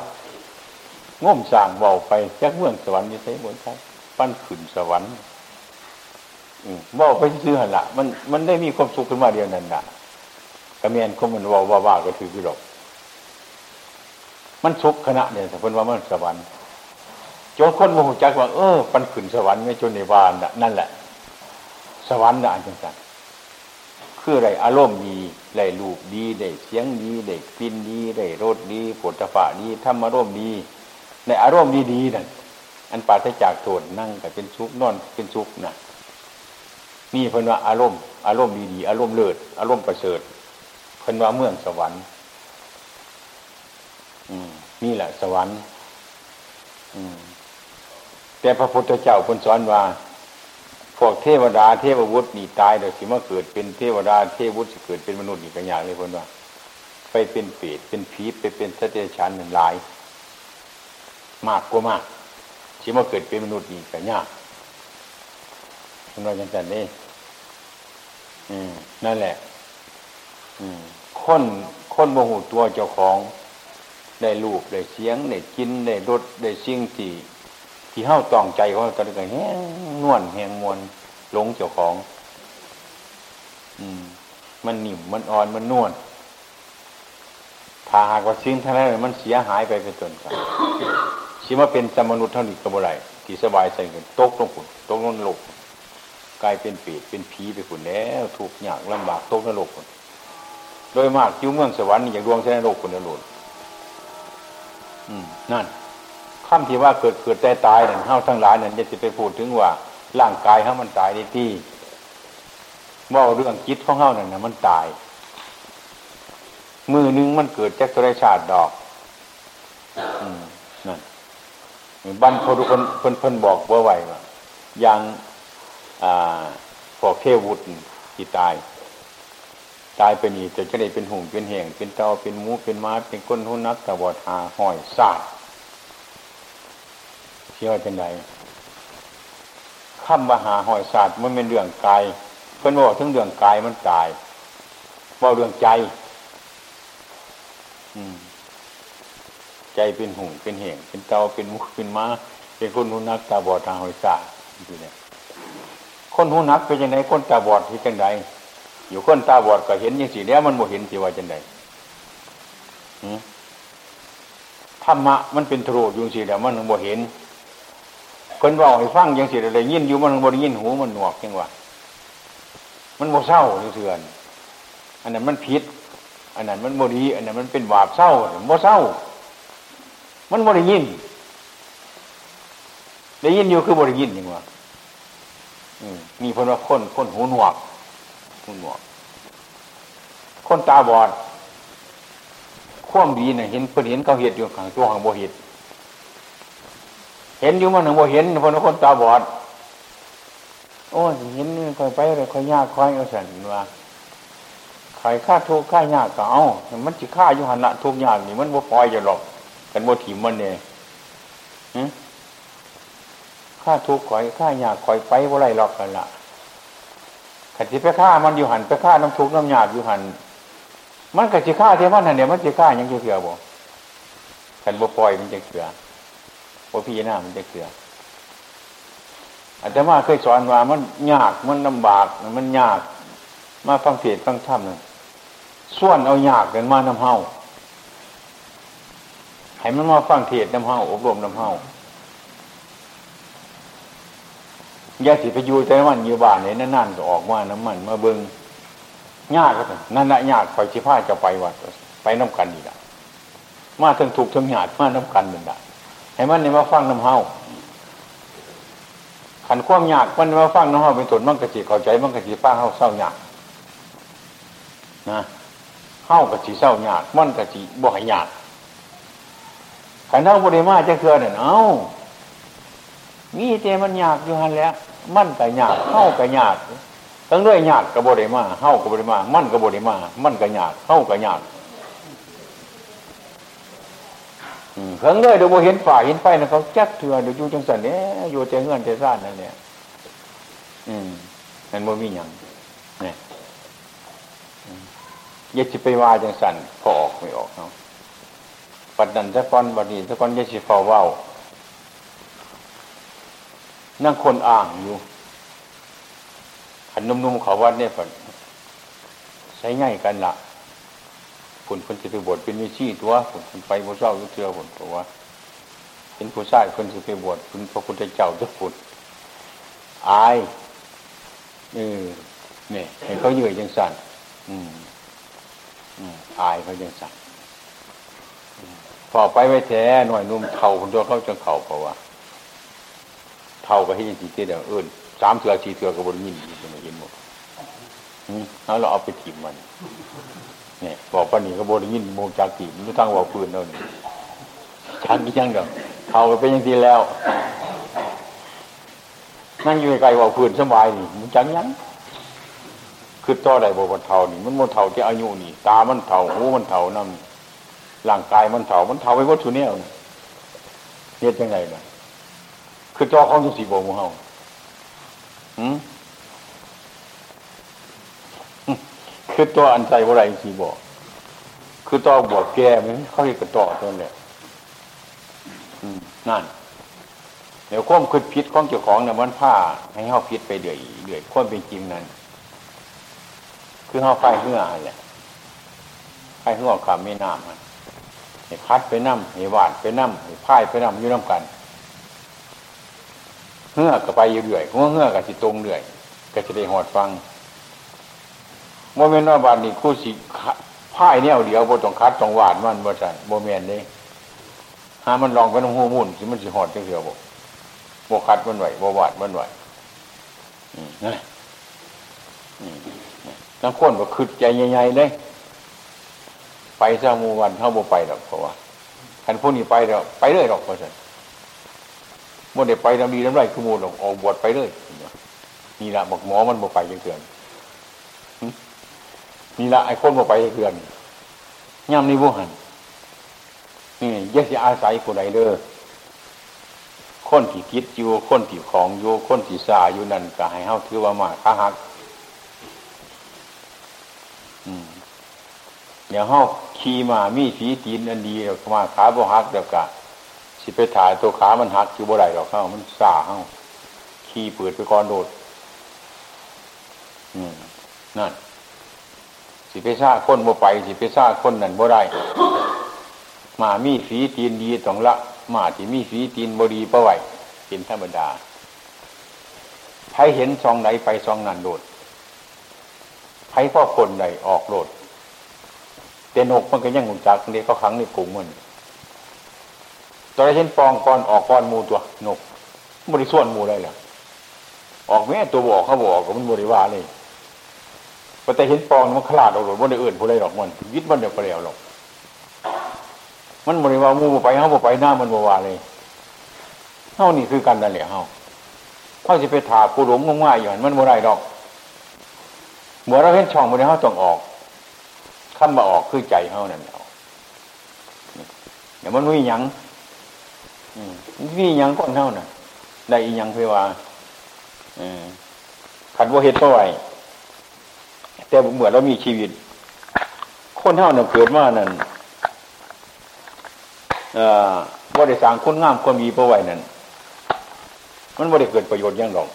ง่มสร้างเบาไปจักเมืองสวรรค์นี่ใช่หมดครับฟันขึ้นสวรรค์เบาไปซื้อหันละมันมันได้มีความสุขขึ้นมาเดียวนั่นน่ะกระเมียนเขามันว่าว่าว่าก็ถือกี่ดอกมันสุขขณะเนี่ยแต่คนว่ามันสวรรค์จนคนโมโหจักว่าเออ ปันขึ้นสวรรค์ไม่จนในวานนั่นแหละ สวรรค์น่ะอันจังสัน คืออะไรอารมณ์ดีได้รูปดีได้เสียงดีได้กลิ่นดีได้รสดีผลตภะดีธรรมารมณ์ดีในอารมณ์ดีๆนั่นอันปราศจากโทษนั่งแต่เป็นชุกนอนเป็นชุกนะนี่เพิ่นว่าอารมณ์ อารมณ์ดีๆอารมณ์เลิศอารมณ์ประเสริฐเพิ่นว่าเมืองสวรรค์นี่แหละสวรรค์แต่พระพุทธเจ้าคนสอนว่า พวกเทวดาเทววุฒินี่ตายเดี๋ยวสิมาเกิดเป็นเทวดาเทววุฒิเกิดเป็นมนุษย์นี่กันอย่างเลยคนว่า ไปเป็นเปรตเป็นผีไปเป็นสัตว์เดรัจฉานหนึ่งหลาย มากกว่ามากสิมาเกิดเป็นมนุษย์นี่กันยากคนว่าจังสันนี่นั่นแหละคนคนโมโหตัวเจ้าของ ได้ลูกได้เสียง ได้กิน ได้รสได้สิ่งที่ ที่เฮ้าตองใจเขาตอนนี้แห้งนวลแหงมวลหลงเจ้าของ อืม มันนิ่มมันอ่อนมันนวลถ้าหากว่าสิ่งทั้งนั้นมันเสียหายไปเป็นต้นกันชิมาเป็นสมนุษย์เท่านี้ก็บ่ไรที่สบายใจกันตกลงผุนตกลงนรกกลายเป็นปีดเป็นผีไปผุนแล้วถูกหยากลำบากตกนรกผุนโดยมากจิ้วเมืองสวรรค์อย่างดวงเส้นโลกคนนรกนั่น คำที่ว่าเกิดเกิดแต่ตายเนั่นเฮาทั้งหลายเนั่นจะไปพูดถึงว่าร่างกายเฮามันตายในที่ว่าเรื่องจิตของเฮาเนั่นนะมันตาย มือนึงมันเกิดจากสรชาติดอกอนั่นบันพทุกคนเพิ่นเพิ่นบอกว่าไหวว่าอย่างพวกเทวุฒิที่ตาย ตายไปนี่จะจะได้เป็นหุ่งเป็นแห่งเป็นเตาเป็นมูเป็นม้าเป็นก้นหุนักตะบอดหาห้อยซาด ที่ว่าเป็นไรข้ามมหาหอยศาสตร์มันเป็นเรื่องกายเพื่อนบอกถึงเรื่องกายมันตายบอกเรื่องใจ อืม ใจเป็นหุ่งเป็นเหงเป็นเตาเป็นมุกเป็นม้าเป็นคนหูนักตาบอดทางหอยศาสตร์นี่เนี่ยคนหูนักเป็นยังไงคนตาบอดที่จังไดอยู่คนตาบอดก็เห็นย่างสีเนี้ยมันบ่เห็นสิว่าจังไดธรรมะมันเป็นทรูอยู่สิเดียวมันบ่เห็น คนบอกให้ฟังยังสิอะไรยินอยู่มันบริยินหูมันหนวกยังวะมันโมเศร้าเถื่อน อันนั้นมันผิดอันนั้นมันโมดีอันนั้นมันเป็นบาปเศร้าโมเศร้า มันบริยินได้ยินอยู่คือบริยินยังวะมีคนว่าคนคนหูหนวกหูหนวก คนตาบอดข่วมดีเนี่ยเห็นเพื่อนเห็นเขาเห็ดอยู่ข้างตัวข้างโบเห็ด เห็นอยู่มันหนึ่งบ่เห็นคนคนตาบอด โอ้เห็นคอยไปเลยคอยยากคอยเอาสันว่าใครฆ่าทุกข์ฆ่ายากก็เอามันจะฆ่าอยู่หันละทุกยากนี่มันบ่ปล่อยจะหรอกกันบ่ถิ่มมันเนี่ยฆ่าทุกข์คอยฆ่ายากคอยไปบ่ไรหรอกกันละขันที่ไปฆ่ามันอยู่หันไปฆ่าน้ำทุกข์น้ำยากอยู่หันมันก็จะฆ่าเท่ามันหันเนี่ยมันจะฆ่ายังเกี่ยวบ่กันบ่ปล่อยมันจะเกี่ยว พอพี่หน้ามันจะเกลืออาจารย์ว่าเคยสอนว่ามันยากมันลำบากมันยาก มาฟังเทศฟังธรรมนึงส่วนเอายากกันมาน้ำเฮาให้มันมาฟังเทศน้ำเฮาอบรมน้ำเฮาอย่าสิไปอยู่แต่วันอยู่บ้านเนี่ยนั่นๆก็ออกมาน้ำมัน มาเบิงยากก็นั่นแหละยากคอยชิพ้าจะไปวัดไปน้ำกันอีกอะมาทั้งถูกทั้งหยาดมาน้ำกันเป็นได้ ให้มันเนี่ยมาฟังน้ำเฮาขันความยากมันมาฟังน้ำเฮาเป็นตนมันกระจิเข้าใจมันกระจิฟ้าเฮาเศร้ายากนะเฮากระจิเศร้ายากมันกระจิบ่หยากขันเฮาบริมาจะเคือเนี่ยเอ้ามีเจมันยากอยู่หันแล้ว มันกะยากเฮากะยากทั้งด้วยยากกับบริมาเฮากับบริมา มันกับบริมา มันกะยากเฮากะยาก เพิ่งเลยดูโมเห็นฝ่าเห็นไฟนะเขาแจักเถื่อดูอยู่จังสันเนี่ยอยู่ใจเงื่อนใจซ่านนั่นเนี่ยอืมนั่นโมมีอย่างเนี่ยยัจิไปว่าจังสันพอออกไม่ออกเนาะปัดดันสะก้อนบัดนี้สะก้อนยัจิเฝ้าว่านั่งคนอ่างอยู่ขันนุ่มๆเขาวัดเนี่ยปัดใช้ง่ายกันละ ผลคนจะไปบวชเป็นมิชีตัวผลคนไปบวชเจ้าเชื่อผลเพราะว่าเห็นผู้ชายคนจะไปบวชคุณพระพุทธเจ้าจะผลอายเออเนี่ยเห็นเขาเยื่อยังสั่นอืมอืมอายเขายังสั่นพอไปไว้แท้หน่อยนุ่มเท่าคนตัวเขาจะเข่าเพราะว่าเท่ากับให้ยังสีเตี้ยเอื่นสามเถื่อสี่เถื่อกับบนยินดีจะมาเห็นหมดแล้วเราเอาไปถิ่มมัน นี่ยบอกปานี่ก็บริยินโมจากตีมันตั้งว่าปืนแล้วนี่จักยังเดียวเท่าเป็นย่างทีแล้ว นั่งอยู่ไกลว่าพื้นสบายนี่มันจังยังคือต่อใดบ่บนเท่านี่มันบนเท่าที่อายุนี่ ตามันเท่าหูมันเท่านั่นร่างกายมันเท่ามันเท่าไปวัตถุเนี่ยเฮ็ดยังไงนะคือต่อของทุกสีบ่มูเฮาหืม คือตัวอันใจว่าไรสีบอกคือต่อบวกแก่มันเขาเรียกกระต่อตัวนี้นั่นเดี๋ยวควมคืดพิษของเจ้าของเนี่ยมันผ้าให้เขาพิษไปเดือยเดือยควมเป็นจริงนั้น คือเขาไฟเหื่ออะไรไฟเหื่อขามไม่น้ำมันให้คัดไปน้ำให้หวานไปน้ำให้พ่ายไปน้ำอยู่น้ำกันเหื่อก็ไปอยู่เดือยหัวเหื่อกับสิตรงเดือย ก็จะได้หอดฟัง โมเมนต์ว่าบานนี้คู่สิพ่ายเนี่ยเดียวบต้องคัดต้องหวานมันบ่จันโมเมนต์นี้หามันลองไปน้องหูมุ่นสิมันสิหอดจังเดียวบ่บ่คัดมันไหวบ่หวานมันไหวนี่น้ำข้นก็คืดใจใหญ่ๆเลยไปซะมูวันเท่าบ่ไปหรอกเพราะว่าคันพวกนี้ไปแล้วไปเลยหรอกเพราะฉะนั้นโมเดไปทำดีทำไรคือมูหรอกออกบวชไปเลยนี่แหละบอกหมอมันบ่ไปยังเกิน นี่ละไอ้คนมาไปเพื่อนย่ำนี่บุหันนี่ยะสิอาศัยคนใดเด้อคนที่คิดอยู่คนที่ของอยู่คนที่สาอยู่นั่นก็ให้เฮาถือว่ามาค้าหักเดี๋ยวเฮาขี่มามีฝีตีนอันดีเดี๋ยวมาขาบ่หักเดี๋ยวกะสิไปถ่ายตัวขามันหักอยู่บ่ได้หรอกเฮามันสาเฮาขี่เปิดไปก่อนโดดนั่น สิไปซ่าคนบ่ไป สิไปซ่าคนนั่นบ่ได้มามีฝีตีนดีต้องละมาที่มีฝีตีนบดีประไหวเป็นธรรมดาใครเห็นซองไหนไปซองนั้นโดดใครพ่อคนใดออกโดดเตนกมันก็ยังหุ่นจักนี่เขาขังในกลุ่มมันตอนเห็นปองก้อนออกก้อนมูตัวนกบริส่วนมูอะไรล่ะออกแม่ตัวบอกเขาบอกกับมันบริวารเลย พอแต่เห็นปองมันขลาดออกหรือว่าในอื่นผู้ใดหรอกมันยึดมันเดียวไปแล้วหรอกมันบริวารมูไปเขาไปหน้ามันบวาเลยเท่านี่คือกันนั่นแหละเฮาเขาจะไปถากูหลงงง่ายอย่างมันบ่ได้ดอกเมือเราเห็นช่องมันเขาต้องออกขั้นมาออกคือใจเขานั่นเอาเดี๋ยวมันมีหยังมีหยังก้อนเท่าน่ะได้อีหยังเพื่อว่าขัดว่าเฮ็ดเท่าไหร่ แต่เหมือนเรามีชีวิต คนเท่านั้นเกิดมานั่นว่าได้สร้างคนงามคนมีประวัยนั่นมันว่าได้เกิดประโยชน์ยังหรอก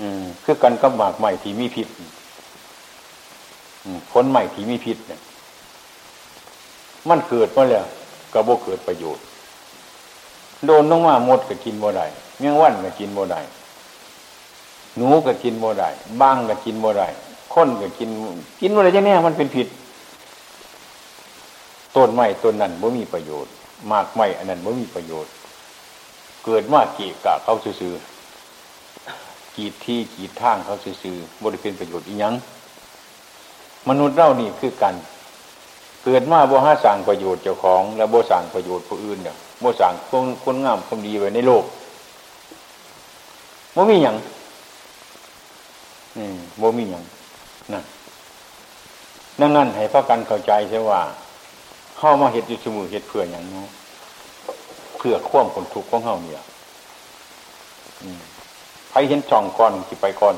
อืมคือกันกับหมากใหม่ที่มีพิษผลใหม่ที่มีพิษเนี่ยมันเกิดมาแล้วก็บ่เกิดประโยชน์ โดนน้องมาหมดก็กินบ่ได้เมี่ยงวันก็กินบ่ได้ หนูก็กินบ่ได้บ้างก็กินบ่ได้ค้นก็กิน กินบ่ได้จะแน่มันเป็นผิดต้นไม้ต้นนั้นบ่มีประโยชน์ มากไม้อันนั้นบ่มีประโยชน์ เกิดมากีกะเขาซื้อกีดที่กีดทางเขาซื้อบริเป็นประโยชน์อีกยังมนุษย์เล่านี่คือกัน เกิดมาบ่หาสั่งประโยชน์เจ้าของ แล้วบ่สั่งประโยชน์ผู้อื่นเนี่ยบ่สั่งคนคนงามคนดีไว้ในโลกบ่มีอย่าง อืมบ่มีอย่างนั่นนั่นนั่นให้พระกันเข้าใจใช่ว่าเข้ามาเห็ดอยู่สมุเห็ดเพื่ออย่างนี้เพื่อควมผลทุกข์ของเฮาเนี่ยใครเห็นจ่องก่อนจิไปก่อน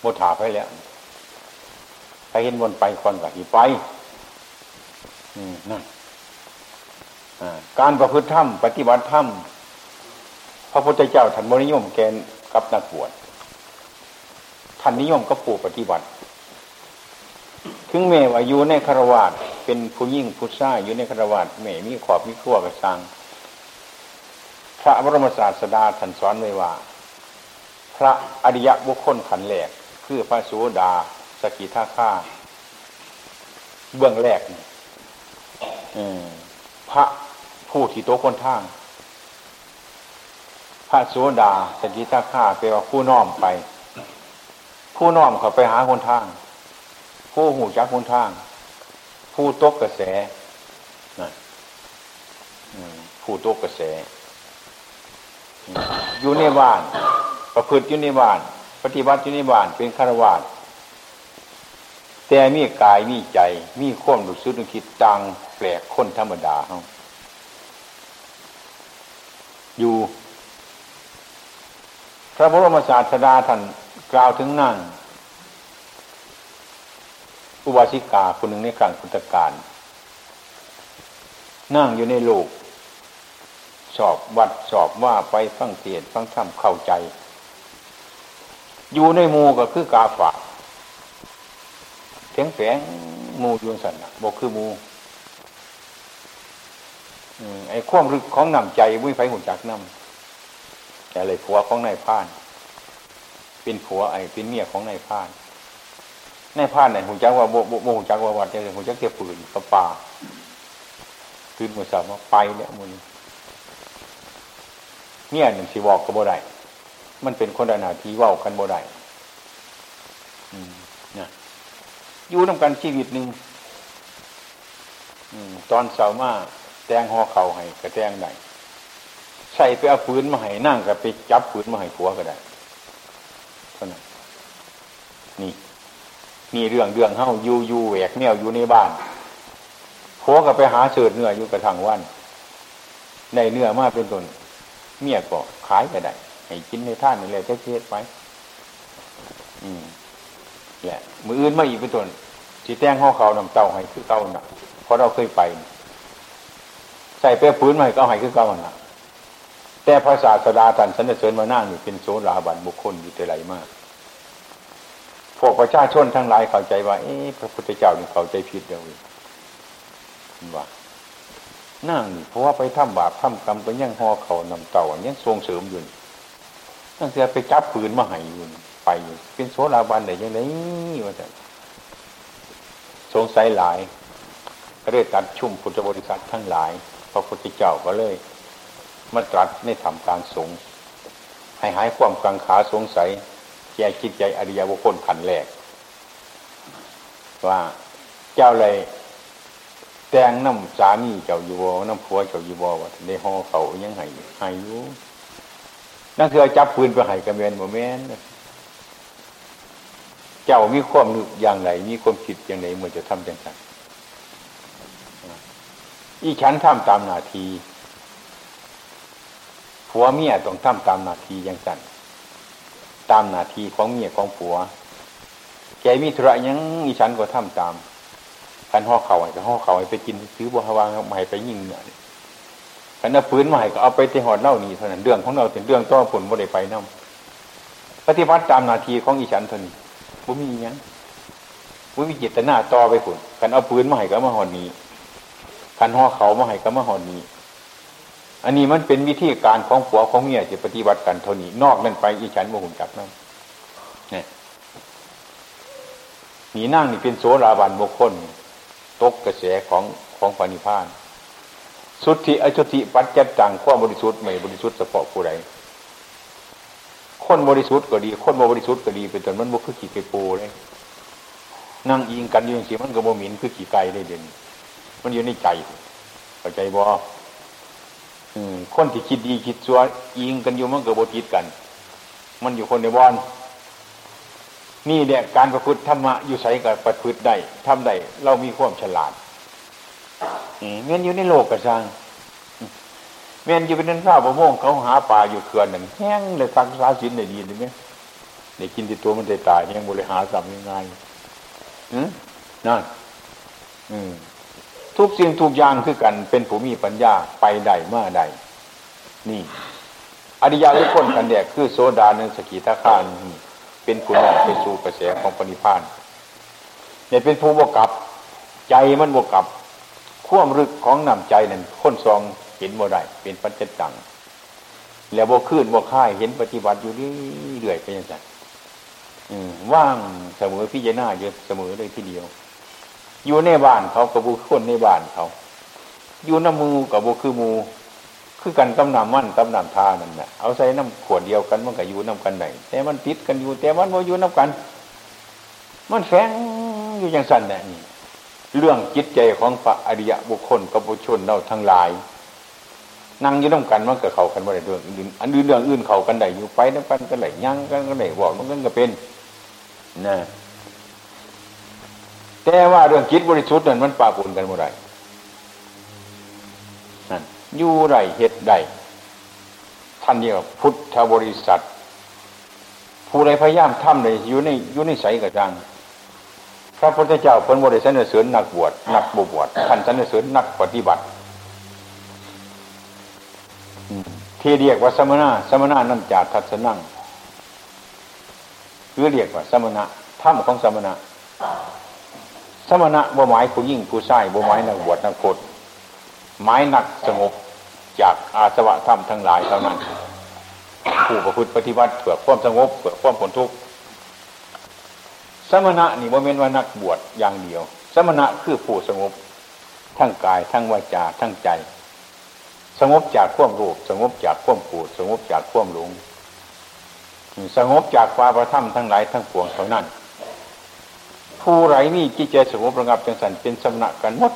โมถาไปแล้วใครเห็นวนไปก่อนกับที่ไปนั่นการประพฤติธรรมปฏิบัติธรรมพระพุทธเจ้าท่านบริยมแกนกับนักบวช ท่านนิยมก็ปูปฏิบัติ ถึงแม้ว่าอยู่ในคารวาสเป็นผู้ยิ่งผู้ชายอยู่ในคารวาสแม่มีขอบมีขั้วกระสังพระบรมศาสดาท่านสอนไว้ว่า พระอริยบุคคลขันแหลกคือพระสุดา สกิทาข้าเบื้องแรกพระผู้ที่โตคนทาง พระสุดาสกิทาข้าแปลว่าผู้น้อมไป ผู้น้อมเขาไปหาคนทาง ผู้หูจักคนทาง ผู้ตกกระแสนะผู้ตกกระแส อยู่ในบ้าน ประพฤติอยู่ในบ้าน ปฏิบัติอยู่ในบ้าน เป็นฆราวาสแต่มีกายมีใจ มีข้อมรู้สึกนึกคิดต่างแปลกคนธรรมดาเขาอยู่พระบรมศาสดาท่าน กล่าวถึงนั่งอุบาสิกาคนหนึ่งในครั้งพุทธกาลนั่งอยู่ในโลก สอบวัดสอบว่าไปฟังเทียนฟังธรรมเข้าใจ อยู่ในมูก็คือกาฝากแข็งแฝงมูยวนสันบอกคือมูไอ้ความรึกของนำใจวิไฟหุ่นจักนำแต่เลยผัวของนายพาน เป็นผัวไอ้เป็นเมียของนายพานนายพานเนี่ยหุ่นจักว่าโบโบหุ่นจักว่าวัดเนี่ยหุ่นจักเก็บปืนกระป่าคืนมือสามว่าไปแล้วมือเนี่ยหนึ่งสีบอกกับโบได้มันเป็นคนดนาทีว่ากันโบได้นี่ยอยู่นำกันชีวิตหนึ่งตอนเสาร์มาแตงหอเข่าให้กระแตงได้ใส่ไปเอาฝืนมาให้นั่งกับไปจับฝืนมาให้ผัวก็ได้ นี่ นี่เรื่องเรื่องเฮ้าอยู่อยู่แหวกแนวอยู่ในบ้านผัวก็ไปหาเสือเนื้ออยู่กระทั่งวันในเนื้อมาเป็นต้นเมียก็ขายก็ได้ให้กินในท่านนี่แหละเทศไป อืมแหละมืออื่นมาอีกเป็นต้นสีแตงห้อเขานำเต้าให้คือเต้าหนักเพราะเราเคยไป ใส่เป้พื้นมาให้ก็ให้คือเก้าหนักแต่ภาษาสดาตันสันเสริญมาหน้านี่เป็นโซลาบันบุคคลอยู่แต่ไรมาก พวกประชาชนทั้งหลายเข้าใจว่า เอ๊พระพุทธเจ้านี่เข้าใจผิดเดียวว่านั่งเพราะว่าไปทำบาปทำกรรมก็ยังหอเขานำเต่ายังทรงเสริมอยู่นั่นคือไปจับปืนมาให้อยู่ไปอยู่เป็นโซลาบันไหนยังไงว่าแต่สงสัยหลายก็เลยตัดชุ่มพุทธบริษัททั้งหลายพระพุทธเจ้าก็เลยมาตรัสในธรรมกลางสงให้หายความกังขาสงสัย แก่คิดใจอริยบุคคลขันแรกว่าเจ้าเลยแตงน้ำสามีเจ้าอยู่บ่น้ำผัวเจ้าอยู่บ่ว่าในห้องเขายังไห้ไห้อยู่นั่นคือจับปืนไปไห้กระเบนโมเมนเจ้ามีความนึกอย่างไรมีความคิดอย่างไรเมื่อจะทำอย่างไรอีฉันทำตามนาทีผัวเมียต้องทำตามนาทีอย่างสั้น ตามนาทีของเมียของผัวแกมีธุระยังอีฉันก็ทำตามกันห่อเข่าไอ้ห่อเข่าไปกินซื้อบัวฮาวางมาให้ไปยิงเนี่ยกันเอาปืนมาให้ก็เอาไปที่หอดเล่านี่เท่านั้นเรื่องของเราถึงเรื่องต้อผลบ่ได้ไปน้ำปฏิบัติตามนาทีของอีฉันเท่านี้บ่มีอย่างบ่มีจิตนาต่อไปผลกันเอาปืนมาให้ก็มาหอดนี้กันห่อเขามาให้ก็มาหอดนี้ อันนี้มันเป็นวิธีการของผัวของเมียจะปฏิบัติกันเท่านี้นอกนั้นไปอีฉันโมหุนจักนั่นนี่ยนีนั่งนี่เป็นโสราบันบุคคลตกกระแสของของปณิพานสุทธิอจุติปัจจัตตังข้อบริสุทธิ์ไม่บริสุทธิ์เฉพาะผู้ใดคนบริสุทธิ์ก็ดี คนบริสุทธิ์ก็ดีเป็นต้นมันบุคือขี่ไก่ปูเลยนั่งอิงกันอยู่อย่างสีมันก็บ่หมินคือขี่ไก่ได้เด่นมันอยู่ในใจเข้าใจบ่ คนที่คิดดีคิดชั่วอิงกันอยู่มันก็บ่ติดกัน มันอยู่คนในบ้านนี่แหละการประพฤติธรรมะอยู่ใส่กับประพฤติได้ทำได้เรามีความฉลาดเมียนอยู่ในโลกกระซังเมียนอยู่เป็นนั่นข้าวประมงเขาหาปลาอยู่เขื่อนหนึ่งแห้งเลยทักษาสินได้ดีเลยไหมได้กินที่ตัวมันได้ตายยังบริหารสัมยังไงนั่น ทุกสิ่งทุกอย่างคือกัน เป็นผู้มีปัญญาไปได้มาได้นี่ อริยะทุกคนกันแดกคือโซดาเนสกิทาคานเป็นผู้นำไปสู่กระแสของปณิพานเนี่ยเป็นผู้บวกับ ใจมันบวกับข่วมรึกของนำใจนั่นค้นซองเห็นบ่ได้เป็นปัจจตังแล้วบวขึ้นบวค่ายเห็นปฏิบัติอยู่นี่เรื่อยไปย่างไรว่างเสมอพิจารณาเยอะเสมอเลยทีเดียว อยู่ในบ้านเขากับบุคคลในบ้านเขา อยู่น้ำมูกับบุคือมูคือกันกำนำมั่นกำนำทานั่นแหละเอาใส่น้ำขวดเดียวกันมันก็อยู่น้ากันไหนแต่มันติดกันอยู่ แต่มันโมอยู่น้ากัน มันแฝงอยู่อย่างสั้นแหละนี่เรื่องจิตใจของพระอริยบุคคลกับบุชนเราทั้งหลาย นั่งอยู่น้ำกันมันก็เข้ากันบ่ได้เรื่องอื่นอันอื่นเรื่องอื่นเข้ากันได้อยู่ไปน้ำกันก็ไหลยั่งกันก็ไหลบอกมันก็เป็นนะ แต่ว่าเรื่องจิตบริสุทธิ์นั้นมันปาปนกันบ่อได้นั่นอยู่ไรเหตุใดท่านเรียกว่าพุทธบริษัท ผู้ใดพยายามทำเลยอยู่ในอยู่ในใสกระจังพระพุทธเจ้าเป็นบริษัทเสริญนักบวชนักบวชท่านสรรเสริญนักปฏิบัติที่เรียกว่าสมณะสมณะนั่นจากทัศนั่งคือเรียกว่าสมณะถ้ำของสมณะ สมณะบ่หมายผู้ยิ่งผู้ชายบ่หมายนักบวชนักพจน์หมายนักสงบจากอาสวะธรรมทั้งหลายเท่านั้น ผู้ประพฤติปฏิบัติเพื่อความสงบเพื่อความผลทุกข์สมณะนี่บ่เม็นว่านักบวชอย่างเดียว สมณะคือผู้สงบทั้งกายทั้งวาจาทั้งใจ สงบจากข่วมรูปสงบจากข่วมปูดสงบจากข่วมหลงสงบจากความประทับทั้งหลายทั้งปวงเท่านั้น ผู้ไรนี่จิตใจสงบระงับจังสันเป็นสมณะกันหมด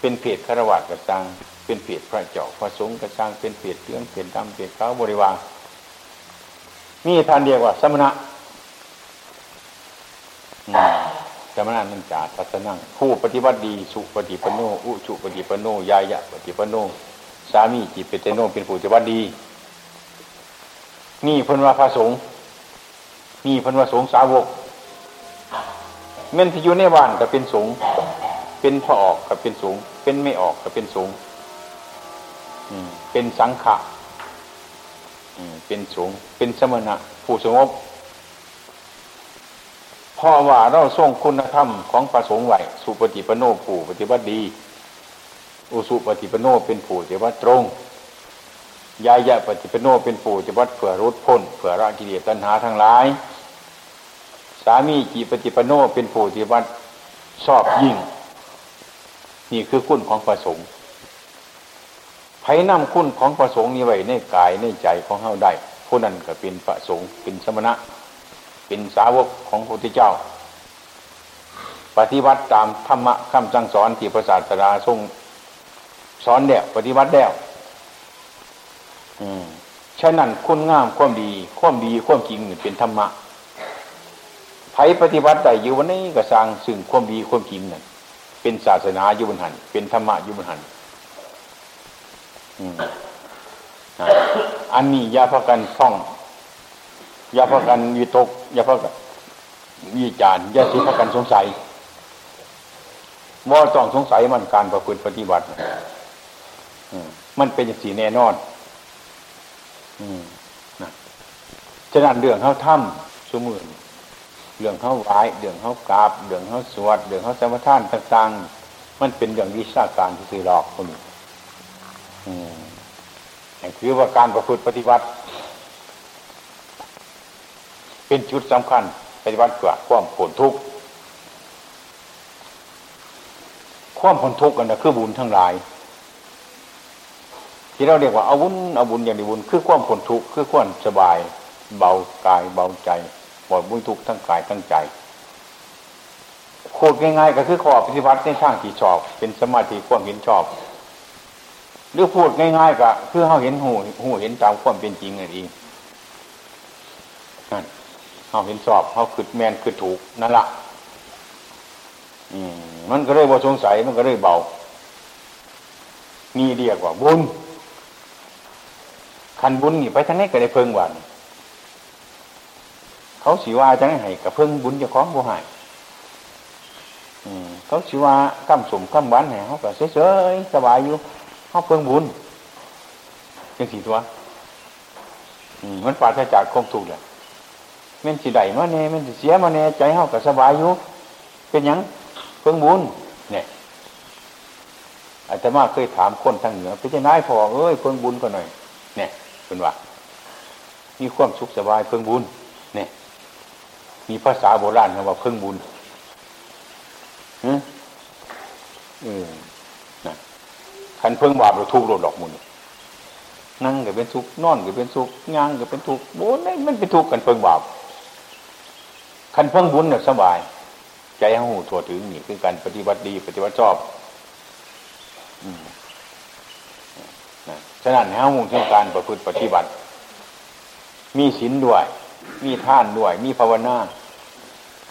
เป็นเพศคารวะกระตังเป็นเพศพระเจ้าพระสงฆ์กระตังเป็นเพศเตืองเป็นดำเพศขาวบริวารนี่ท่านเรียกว่าสมณะสมณะนันจาทัศนังผู้ปฏิบัติดีสุปฏิปโนอุชุปฏิปโนยายะปฏิปโนสามีจิตเปเตโนเป็นผู้ปฏิบัติดี นี่พันว่าพระสงฆ์นี่พันว่าสงฆ์สาวก เม่นที่อยู่ในบ้านก็เป็นสงเป็นพอออกก็เป็นสงเป็นไม่ออกก็เป็นสงเป็นสังฆะเป็นสงเป็นสมณะ ผู้สงบพราะว่าเราทรงคุณธรรมของพระสงฆ์ไหวสุปฏิปโนผู้ปฏิบัติดี อุสุปฏิปโนเป็นผู้ปฏิบัติตรงยายะปฏิปโนเป็นผู้ปฏิบัติเผื่อรุดพ้นเผื่อรากิเลสตัณหาทั้งหลาย สามีจีปฏิปโนเป็นผู้ปฏิบัติชอบยิ่ง นี่คือคุณของพระสงฆ์ไผ่นำคุณของพระสงฆ์นี้ไว้ในกายในใจของเฮาได้ผู้นั้นก็เป็นพระสงฆ์เป็นสมณะ เป็นสาวกของพระพุทธเจ้า ปฏิบัติตามธรรมะคำสั่งสอนที่พระศาสดาทรงสอนแล้วปฏิบัติแล้วฉะนั้นคุณงามความดี ความดีความจริงเป็นธรรมะ ไผปฏิบัติได้อยู่วันนี้ก็สร้างซึ่งความดีความจริงนั่นเป็นศาสนาอยู่บนหันเป็นธรรมะอยู่บนหันอันนี้ยาพกันท่องยาพากันวิตกยาพากันวิจารยาสิพากันสงสัยว่าต้องสงสัยมันการประพฤติปฏิบัติมันเป็นสีแน่นอนนะฉะนั้นเรื่องเขาถ้ำสมือ เรื่องเขาไหวเรื่องเขากราบเรื่องเขาสวดเรื่องเขาสมทานต่างๆ มันเป็นอย่างวิชาการที่สื่อหลอกคนนี้คือว่าการประพฤติปฏิบัติ เป็นจุดสำคัญปฏิบัติเพื่อความผลทุกข์ความผลทุกข์กันนะคือบุญทั้งหลาย ที่เราเรียกว่าอาบุญเอาบุญอย่างดีบุญคือความผลทุกข์คือความสบาย เบากายเบาใจ หมดบุญทุกข์ทั้งกายทั้งใจโคตรง่ายๆก็คือขอปฏิบัติในทางที่ชอบ เป็นสมาธิความเห็นชอบ หรือพูดง่ายๆก็คือเขาเห็นหูหูเห็นตามความเป็นจริงนั่นเองนั่นเขาเห็นสอบเขาขึ้นแมนขึ้นถูกนั่นละอืมมันก็เลยบ่สงสัยมันก็เลยเบานี่เรียกว่าบุญคันบุญนี่ไปทั้งนี้ก็ได้เพิ่งวัน เขาสีว่าจังให้กับเพิ่งบุญจะคล้องบ่หายเขาสีว่า้ำสมข้ามหวานให้เขาก็เฉยๆสบายอยู่เขาเพิ่งบุญยังสี่ตัวมันปราศจากความทุกข์เลยมันสิได้มาเน่มันสิเสียมาเน่ใจเฮาก็สบายอยู่เป็นยังเพิ่งบุญเนี่ยอาตมาเคยถามคนทางเหนือไปจะนายพอเอ้ยเพิ่งบุญก็หน่อย เนี่ยเป็นว่ามีความสุขสบายเพิ่งบุญเนี่ย มีภาษาโบราณคำว่าเพิ่งบุญอืมอนะคันเพิ่งบาปเราทุกข์โดดดอกมุนนั่งก็เป็นทุกข์นอนก็เป็นทุกข์ย่างก็เป็นทุกข์โบนมันเป็นทุกข์กันเพิ่งบาปคันเพิ่งบุญเนี่ยสบาย ใจหูทั่วถึงนี่คือการปฏิบัติดี ปฏิบัติชอบฉะนั้นห้ามุ่งที่การประพฤติปฏิบัติ มีศีลด้วย มีท่านด้วย มีภาวนา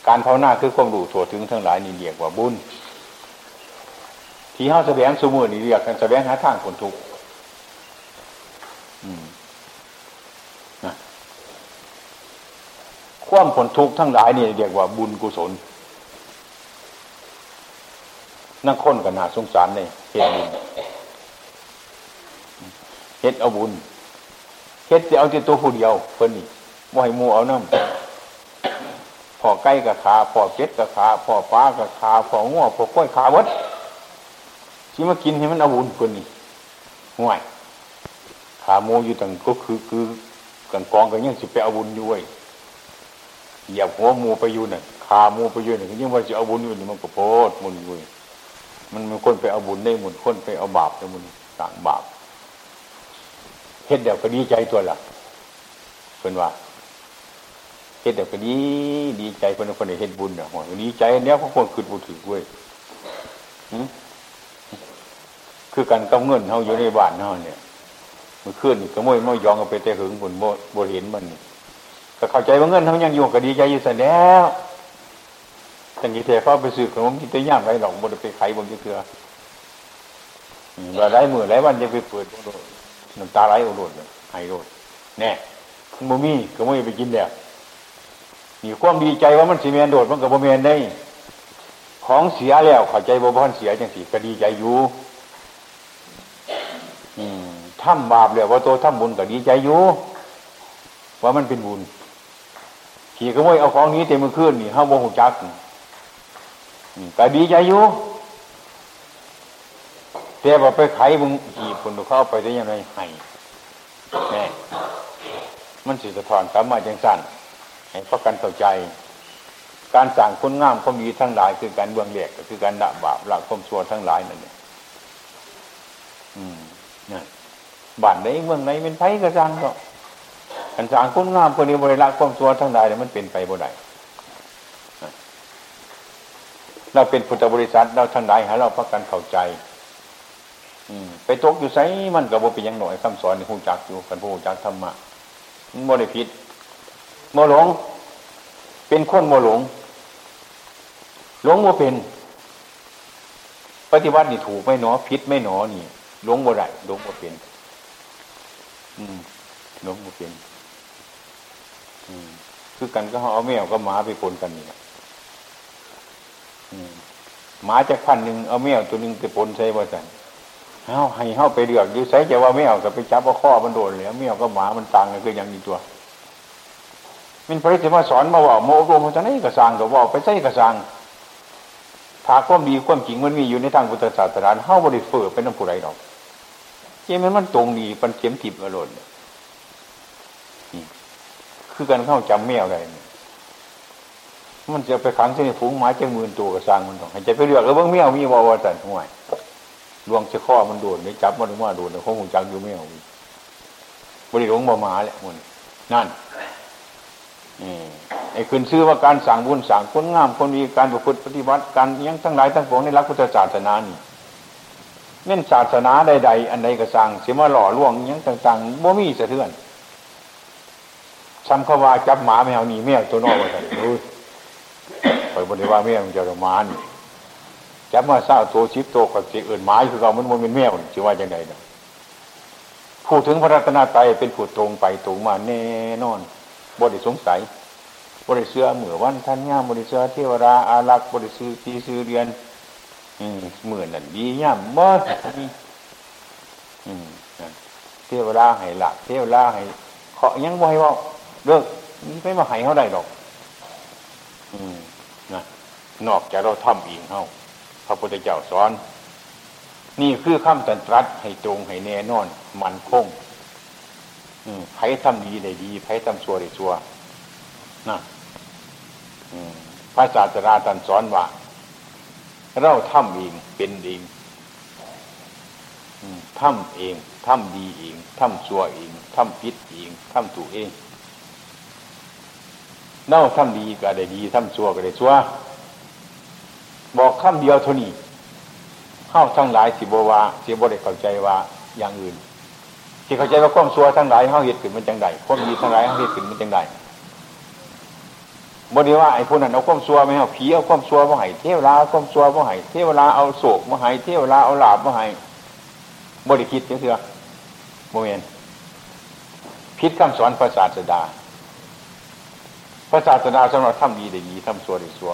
การภาวนาคือความรู้ทั่วถึงทั้งหลายนี่เรียกว่าบุญ ที่เฮาแสดงสมุนนี่เรียกกันแสดงหาทางคนทุกข์ความผลทุกข์ทั้งหลายนี่เรียกว่าบุญกุศล นั่งค้นกันนาสงสารเลยเหตุบุญเฮ็ดเอาบุญเฮ็ดจะเอาแต่ตัวผู้เดียวเพิ่นนี่บ่ให้มูเอาน้ำ พอใกล้กับขาพอเก็ดกับขาพอป้ากับขาพอง้อพอก้อยขาวัดที่มากินให้มันอาบุญเพิ่นนี่ห่วยขาโมอยู่ต่างก็คือคือกันกองกันยังสิไปอาบุญอยู่เว้ยเหยียบหัวมูไปอยู่น่ะขามูไปอยู่น่ะยังว่าจะอาบุญอยู่นี่มันก็โพดมุนเว้ยมันมันคนไปเอาบุญได้หมดคนไปเอาบาปได้หมดต่างบาปเฮ็ดเดี๋ยวก็ดีใจตัวละเพิ่นว่า เฮ็ดเดี๋ยวก็ดีดีใจคนคนได้เฮ็ดบุญเนาะดีใจเนี้ยเพราะคนคืนบุถือเว้ยคือการกำเงินเฮาอยู่ในบ้านเฮาเนี่ยมันขึ้นก็มวยมวยยองเอาไปแต่หึงบนโบเห็นมันก็เข้าใจว่าเงินเขายังอยู่ก็ดีใจอยู่แต่แล้วแต่กี้เทเขาไปซื้อขนมกินแต่ย่างไรหรอกบนไปไข่บนจะเกลือว่าไรมือไรวันจะไปเปิดน้ำตาไหลโอรดไห้โรดแน่มันบ่มีก็ไม่ไปกินแล้ว มีความดีใจว่ามันสีเมียนโดดมันกับบ่เมียนได้ ของเสียแล้วเข้าใจบ่พอนเสียจังสีก็ดีใจอยู่ทำบาปแล้วว่าโตทำบุญก็ดีใจอยู่ว่ามันเป็นบุญขี่ขโมยเอาของนี้เต็มมือขึ้นนี่ห้าโมงหกจักก็ดีใจอยู่แต่ว่าไปไขมึงขี่คนเข้าไปได้ยังไงให้แน่มันสิสะท้อนกลับมาจังสั่น ให้พักกันเข้าใจ การสั่งคุณงามความดีทั้งหลาย คือการเบื้องเลียกก็คือการด่าบาปละความชั่วทั้งหลายนั่นเนี่ยอืมนั่นบ้านไหนเมืองไหนเป็นไผกระซังก็กันสางคุณงามคนนี้บริละความชั่วทั้งหลายเนี่ยมันเป็นไปบ่ได้เราเป็นพุทธบริษัทเราทั้งหลายหาเราพักกันเข้าใจไปตกอยู่ไสมันกับโบเป็นยังหน่อยคำสอนในหูจักอยู่กันหูจักธรรมะมันโมได้ผิด โมหลง เป็นคนโมหลง หลงโมเป็น ปฏิวัตินี่ถูกไม่หนอผิดไม่หนอนี่หลงโมได้หลงโมเป็น อืมหลงโมเป็น อืมคือกันก็เอาแมวก็หมาไปปนกันนี่หมาจะพันหนึ่งเอาแมวตัวหนึ่งไปปนใช่บ่สันเฮาให้เฮาไปเลือกอยู่ใส่จะว่าไม่เอากับไปจับว่าข้อมันโดนเลยไม่เอาก็หมามันต่างกันคืออย่างนี้ตัว มันพระเจ้ามาสอนมาว่าโมโกมันจะไหนกระสังกับว่าไปใส่กระสังถ้าความดีความจริงมันมีอยู่ในทางพุทธศาสนาเฮาบริเฟอร์เป็นน้ำผู้ใดดอกเจมันมันตรงดีปันเข็มทิพย์อรรถคือการเข้าจำแมวอะไรมันจะไปขังเส้นฝูงหมาจะมืนตัวกระสังมันต้องให้ใจไปเลือกแล้วเบื้องแมวมีวาวาสันห่วยลวงเชข้อมันโดนไม่จับมันว่าโดนแต่คงหูจังอยู่ไม่เอาบริหลงบ่มาแหละมันนั่น ไอ้คืนซื้อว่าการสั่งบุญสั่งคนงามคนมีการประพฤติปฏิบัติการยังทั้งหลายทั้งปวงในรักพุทธศาสนานี่เม่นศาสนาใดๆ อันใดก็สั่งเสียมาหล่อล่วงยังต่างๆบ่มีสะเทือนซ้ำเขาว่าจับหมาแมวนี่แมวตัวนอกว่าไงรู้ไปบริว่าแมวมันจะหมานี่จับมาเศร้าตัวชิปโตกับสีอื่นไม้คือเรามันมันเป็นแมวจะว่าอย่างไรนะพูดถึงพระรัตนตรัยเป็นผู้ตรงไปตรงมาแน่นอน บริสงสัยบริเสือเหมือวันท่านย่ามบริเสือเทวราอารักษ์บริสือตีสือเรียนเหมือนนั่นดีย่ามบ่เทวราให้หลักเทวราให้เคาะยังบ่ให้ว่าเลิกนี่ไม่มาให้เขาได้ดอก อืมนะนอกจากเราทำเองเขาพระพุทธเจ้าสอน นี่คือคำตันตรัสให้ตรงให้แน่นอน มันคง ใครทำดีได้ดีใครทำชั่วได้ชั่วนะพระศาสดาตรัสสอนว่า เราทำเองเป็นเองทำเองทำดีเองทำชั่วเองทำผิดเองทำถูกเองเน่าทำดีก็ได้ดีทำชั่วก็ได้ชั่วบอกคำเดียวเท่านี้เข้าทั้งหลายสิบวาสิบได้เข้าใจว่าอย่างอื่น ที่เข้าใจว่าความซัวทั้งหลายเขาเหตุขึ้นมันจังไดความดีทั้งหลายเขาเหตุขึ้นมันจังไดบดีว่าไอ้พวกนั้นเอาความซัวไม่เอาผีเอาความซัวมาให้เทวราเอาความซัวมาให้เทวราเอาโศกมาให้เทวราเอาลาบมาให้บริคิดเถอะโมเมนพิษคำสอนพระศาสดาพระศาสดาสำหรับทำดีได้ดีทำซัวได้ซัว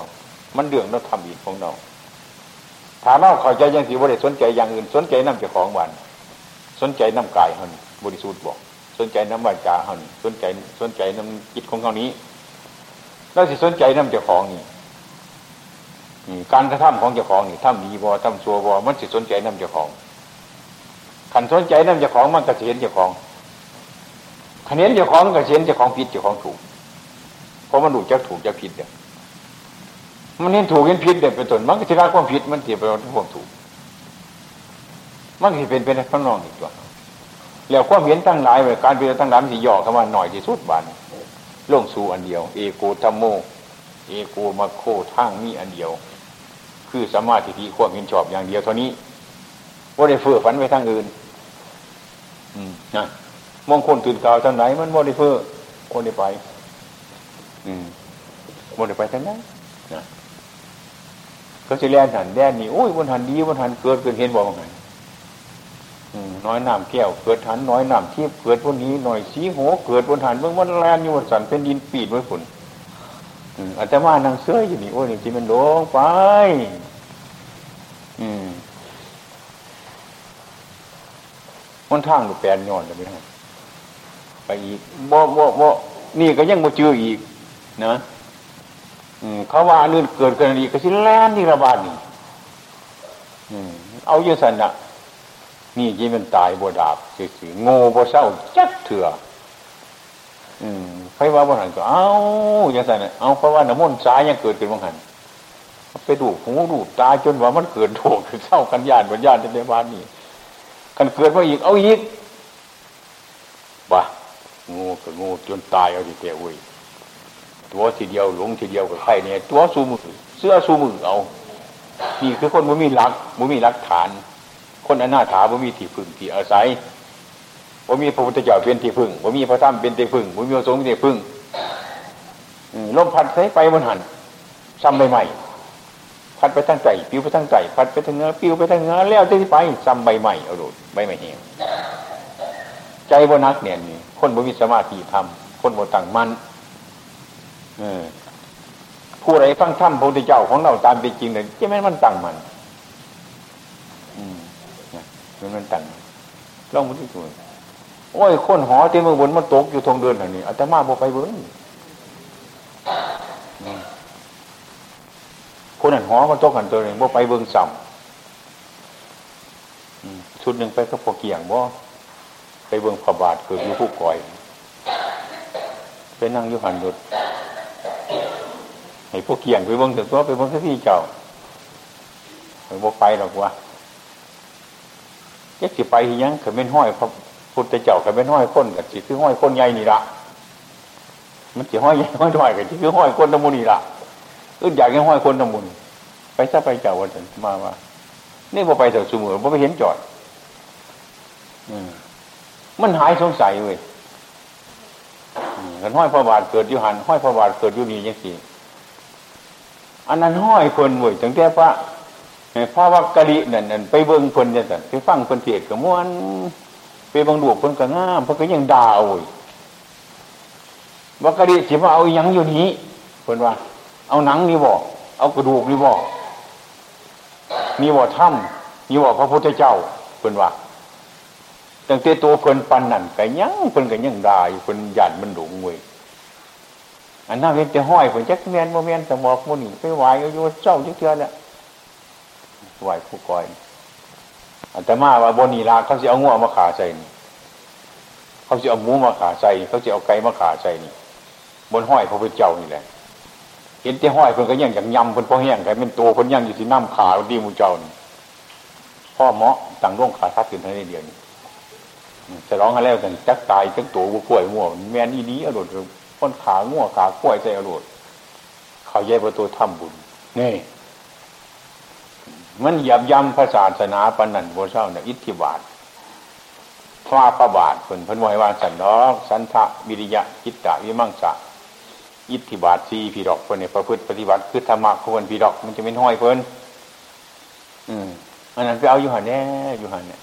มันเรื่องเราทำดีของเราถามเราเข้าใจยังสิว่าได้สนใจอย่างอื่นสนใจน้ำเจ้าของวันสนใจน้ำกายหัน บริสุทธิ์บอกสนใจน้ำวาจาหันสนใจสนใจน้ำจิตของเขานี้ แล้วสิสนใจน้ำเจ้าของนี่การกระทำของเจ้าของนี่ทำดีบ่ทำซัวบ่มันสิสนใจน้ำเจ้าของขันสนใจน้ำเจ้าของมันกระเสียนเจ้าของขันเห็นเจ้าของกระเสียนเจ้าของผิดเจ้าของถูกเพราะมันดูจะถูกจะผิดเนี่ยมันเห็นถูกเห็นผิดเด็ดเป็นต้นมันก็จะรักความผิดมันเทียบไปกับความถูก มันจะเป็นเป็นข้างนอกอีกตัว แล้วความเห็นตั้งหลายเลยการเป็นตั้งหลายมันจะย่อเข้ามาหน่อยที่สุดบานลงสู่อันเดียว เอโกธรรมโม เอโกมาโคทั้งนี้อันเดียว คือสมาธิที่ความเห็นชอบอย่างเดียวเท่านี้ว่าได้เฟื่อฝันไปทางอื่น อืมนะมองคนตื่นกล่าวทางไหน มันว่าได้เฟื่อว่าได้ไป อืมว่าได้ไปทางนั้นนะก็จะแล่นหันแล่นนี่โอ้ยบนหันดีบนหันเกิดเกิดเห็นบอกว่าไง น้อยน้ำแก้วเกิดหันน้อยน้ำที่เกิดบนนี้หน่อยสีโหเกิดบนหันเมื่อวันแลนอยู่บนสันเป็นดินปีดไว้ฝุ่นอาจจะมานางเสื้ออยู่นี่โอ้ยนี่ที่มันลงไป อืมมันทางหรือแปลนย้อนเลยไหมไปอีกบ่บ่บ่นี่ก็ยังมาเจออีก นะเขาว่าอันอื่นเกิดกันดีกก็สิแลนนี่ระบาดนี่เอาเยอะสันนะ นี่ยี่มันตายบวดาบสิโง่บวเศร้าจัดเถื่ออืมใครว่าบนหันก็เอาอย่างสันนะเอาเพราะว่าน้ำมันสายยังเกิดขึ้นบางหันไปดูหูดูตาจนว่ามันเกิดโถกเศร้ากันญาติบนญาติในบ้านนี่กันเกิดมาอีกเอาอีกบ่างูกับงูจนตายเอาทีเดียวเว้ยตัวทีเดียวหลงทีเดียวกับใครเนี่ยตัวสูมือเสื้อสูมือเอา นี่คือคนมันมีหลักมันมีหลักฐาน คนอนาถามันมีที่พึ่งที่อาศัยว่มีพระพุทธเจ้าเป็นที่พึ่งว่มีพระธรรมเป็นที่พึ่งว่มีพระสงฆ์เป็นที่พึ่งลมพัดใส่ไปบนหันซ้ำใบใหม่พัดไปทางใจปิวไปทางใจพัดไปทางเนื้อปิวไปทางเนื้อแล้วที่ไปซ้ำใบใหม่เอาดดใบใหม่เหี่ยวใจบนักเนี่ยนี่คนบ่มีสมาธิทำคนบ่ตั้งมันผู้ใดฟังธรรมพระพุทธเจ้าของเราตามเป็นจริงเลยจะไม่มันตั้งมัน มันมันตั้งลองมาที่ตัวโอ้ยคนหอที่เมืองบนมันตกอยู่ทงเดินอย่างนี้อาตมาบอกไปเบิ้งคนนั้นหอมันตกกันตัวหนึ่งบอกไปเบิ้งซ้ำชุดหนึ่งไปก็พอเกี่ยงบ่ไปเบิ้งพระบาทเกิดอยู่ผู้ก่อยไปนั่งอยู่หันดุดให้พวกเกี่ยงไปเบิ้งถึงตัวไปเบิ้งที่เจ้าไปบอกไปหรอกวะ ยักสิไปยังเขาเป็นห้อยพระพุทธเจ้าเขาเป็นห้อยคนกับสิคือห้อยคนใหญ่นี่ละมันสิห้อยใหญ่ห้อยถอยกับสิคือห้อยคนตะมุนี่ละอึดอยากให้ห้อยคนตะมุนไปซะไปเจ้าวันมาว่านี่พอไปเถอะสมุนพอไปเห็นจอดมันหายสงสัยเว้ยกันห้อยพระบาทเกิดยู่หันห้อยพระบาทเกิดยู่นี่ยังสี่อันนั้นห้อยคนเว้ยจังแต่พระ พระวักกะลินั่นนั่นไปเบิ้งคนเนี่ยแต่ไปฟังคนเทศกับม้วนไปบังดูคนก็ง่ามเพราะก็ยังด่าโอ้ยวักกะลิสิว่าเอายังอยู่นี้คนว่า เอาหนังนี่บอกเอากระดูกนี่บอกนี่บอกถ้ำนี่บอกพระพุทธเจ้าคนว่าตั้งแต่ตัวเพิ่นปันนั่นก็ยังเพิ่นก็ยังด่าอยู่เพิ่นหยาดมันหลงเว้ยอันนั้นเป็นจะห้อยเพิ่นจักแมนโมเมนสมอกมันนี่ไปไหวอยู่เจ้าจักเทือเนี่ย ไหวผู้ก่อยอันตมาว่าบนนีลาเขาจะเอางัวมาขาใส่นี่เขาจะเอาหมูมาขาใส่เขาจะเอาไก่มาขาใส่นี่ บนห้อยพระพุทธเจ้านี่แหละ เห็นแต่ห้อยเพิ่นก็ยังอย่างยำเพิ่นพอแห้งไก่เป็นตัวเพิ่นยังอยู่ที่น้ำขาดีมูเจ้านี่พ่อเมาะต่างร่วงขาทับขึ้นในเดียวนี่จะร้องอะไรกันจักตายจักตัวบุกล้วยง่วแม่นอีนี้อรรถคนขาง่วขากล้วยใจอรรถเขาแย่ประตูถ้ำบุญนี่ มันหยับยำพระศาสนาปนันโบเศร้าเนี่ยอิทธิบาทฟ้าประบาทเพิ่นเพิ่นวยวางสันดอกสันทะวิริยะจิตตะวิมังสะอิทธิบาทสีพีดอกเพิ่นเนี่ยประพฤติปฏิบัติคือธรรมะควรพีดอก มันจะเป็นห้อยเพิ่นอืมอันนั้นไปเอาอยู่หันแน่อยู่หันเนี่ย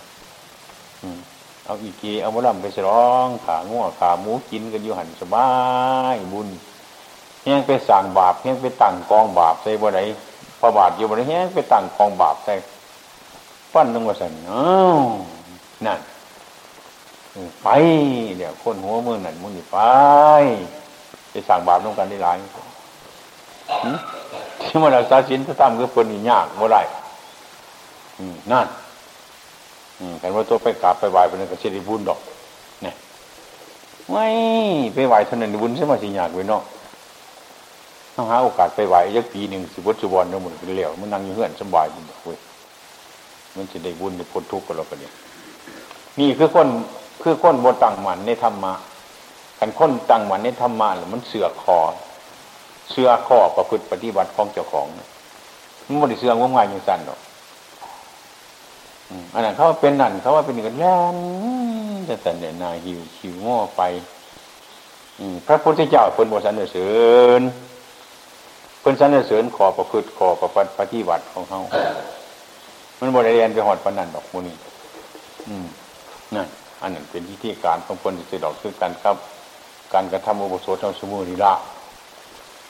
อืมเอาอีกีเอามะลำไปสร้องขาง่วขาหมูกินกันอยู่หันสบายบุญแห้งไปสั่งบาปแห้งไปตั้งกองบาปใส่บ่ไหน พระบาทอยู่บนแห้งไปตั้งกองบาปใส่ปั้นนึงว่าสันอ้าวนั่นไปเดี๋ยวคนหัวมือนั่นมึงไปไปสั่งบาปต้องกันได้หลายที่มันรักษาศีลถ้าทำก็เป็นยากเมื่อไรนั่นแต่ว่าตัวไปกราบไปไหว้เป็นกระเสียบุญดอก เนี่ยไม่ไปไหว้เท่านั้นบุญใช่ไหมสิยากเว้นาะ ต้องหาโอกาสไปไหวยักปีหนึ่งสิบวัตถุวันเนี่ยมันเป็นเหลวมันนั่งอยู่เฮือนสบายจริงเว้ยมันจะได้บุญได้พ้นทุกข์กันเราก็เนี่ยนี่คือคนคือคนบนตั้งมันในธรรมะกันคนตั้งมันในธรรมะหรือมันเสือคอเสือข้อประพฤติปฏิบัติของเจ้าของมันไม่ได้เสืองงง่ายอย่างสั้นหรอกอันนั้นเขาเป็นนั่นเขาว่าเป็นกันแล่นจะแต่เนี่ยนาหิวขิวง้อไปพระพุทธเจ้าเป็นบทสรรเสริญ เป็นสรรเสริญขอประพฤติขอประปฏิบัติของเขามันบริเรียนไปหอดปนันดอกมูนี่นั่นอันนั้นเป็นที่ที่การของคนที่จะดอกคือกันครับ การกระทำอุโบสถทำสมุนีละ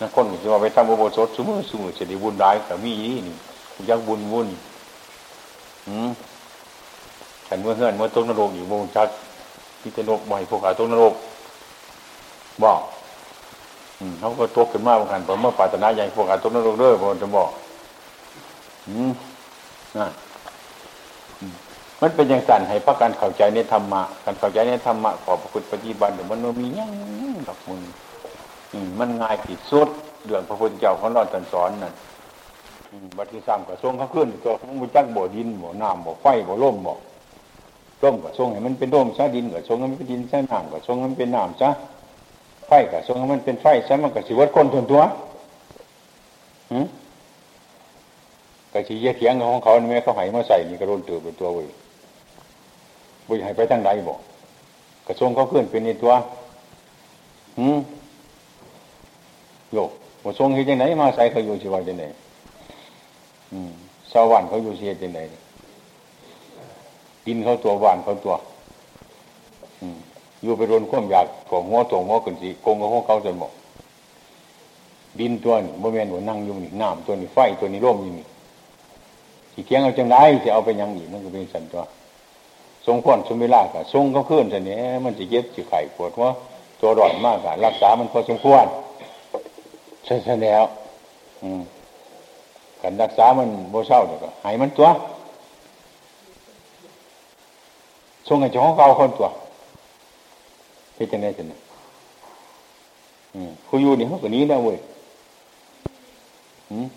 นั่นคนที่ว่าไปทำอุโบสถสมุนสมุนจะได้บุญได้แต่มีนี่ยักบุญบุญอืมฉันเมื่อเฮือนเมื่อต้นนรกอยู่วงชัดที่จะนกบ่อยพวกขาต้นนรกบอก เขาก็ตกขึ้นมาบางคันผมเมื่อปาตนาใหญ่พวกขาต้นรกเด้อผมจะบอกอืมนะมันเป็นอย่างสั่นให้พักการเข้าใจในธรรมะการเข้าใจในธรรมะขอพระพุทธปฏิบัติเดี๋ยวมันมียั่งดอกมึงมันง่ายที่สุดเรื่องพระพุทธเจ้าของเราตรัสอนนั่นบัติซ้ำกับทรงเขาขึ้นตัวมันจักบ่อดินบ่อน้ำบ่อไฟบ่อลมบ่อร่มกับทรงให้มันเป็นร่มซะดินกับทรงให้มันเป็นดินซะน้ำกับทรงให้มันเป็นน้ำซะ ไฟกับทรงมันเป็นไฟซะมันกับสิวัดคนทนตัวหืมกับชีเถียงของเขาเนี่ยเขาให้มาใส่นี่กระโดนตือเป็นตัวเว้ยบุญให้ไปทั้งใดบอกกระทรงเขาขึ้นเป็นในตัวหืมโยกกระทรงเห็นยังไงมาใส่เขาอยู่ชีวะยังไงชาวบ้านเขาอยู่เสียจังไหนกินเขาตัวบ้านเขาตัว อยู่ไปโดนข้อมอยากถ่วงหัวถ่วงหัวขึ้นสิโกงกับหัวเขาจนบอกดินตัวนี้โมเมนต์หัวนั่งอยู่นี่น้ำตัวนี้ไฟตัวนี้ร่มอยู่นี่ที่เคียงเอาจังไรจะเอาไปยังอีกมันก็เป็นสันตัวทรงควรสมเวลากับทรงเขาขึ้นสันนี้มันจะเย็บจะไข่ปวดหัวตัวร้อนมากกับรักษามันพอสมควรใช่แล้ว อืมกันรักษามันโบเศร้าเดี๋ยวก็หายมันตัวทรงให้เจ้าของเก่าคนตัว เป็นจังได๋จังได๋อือผู้อยู่นี่เขาก็นี้แล้วเว้ยอืม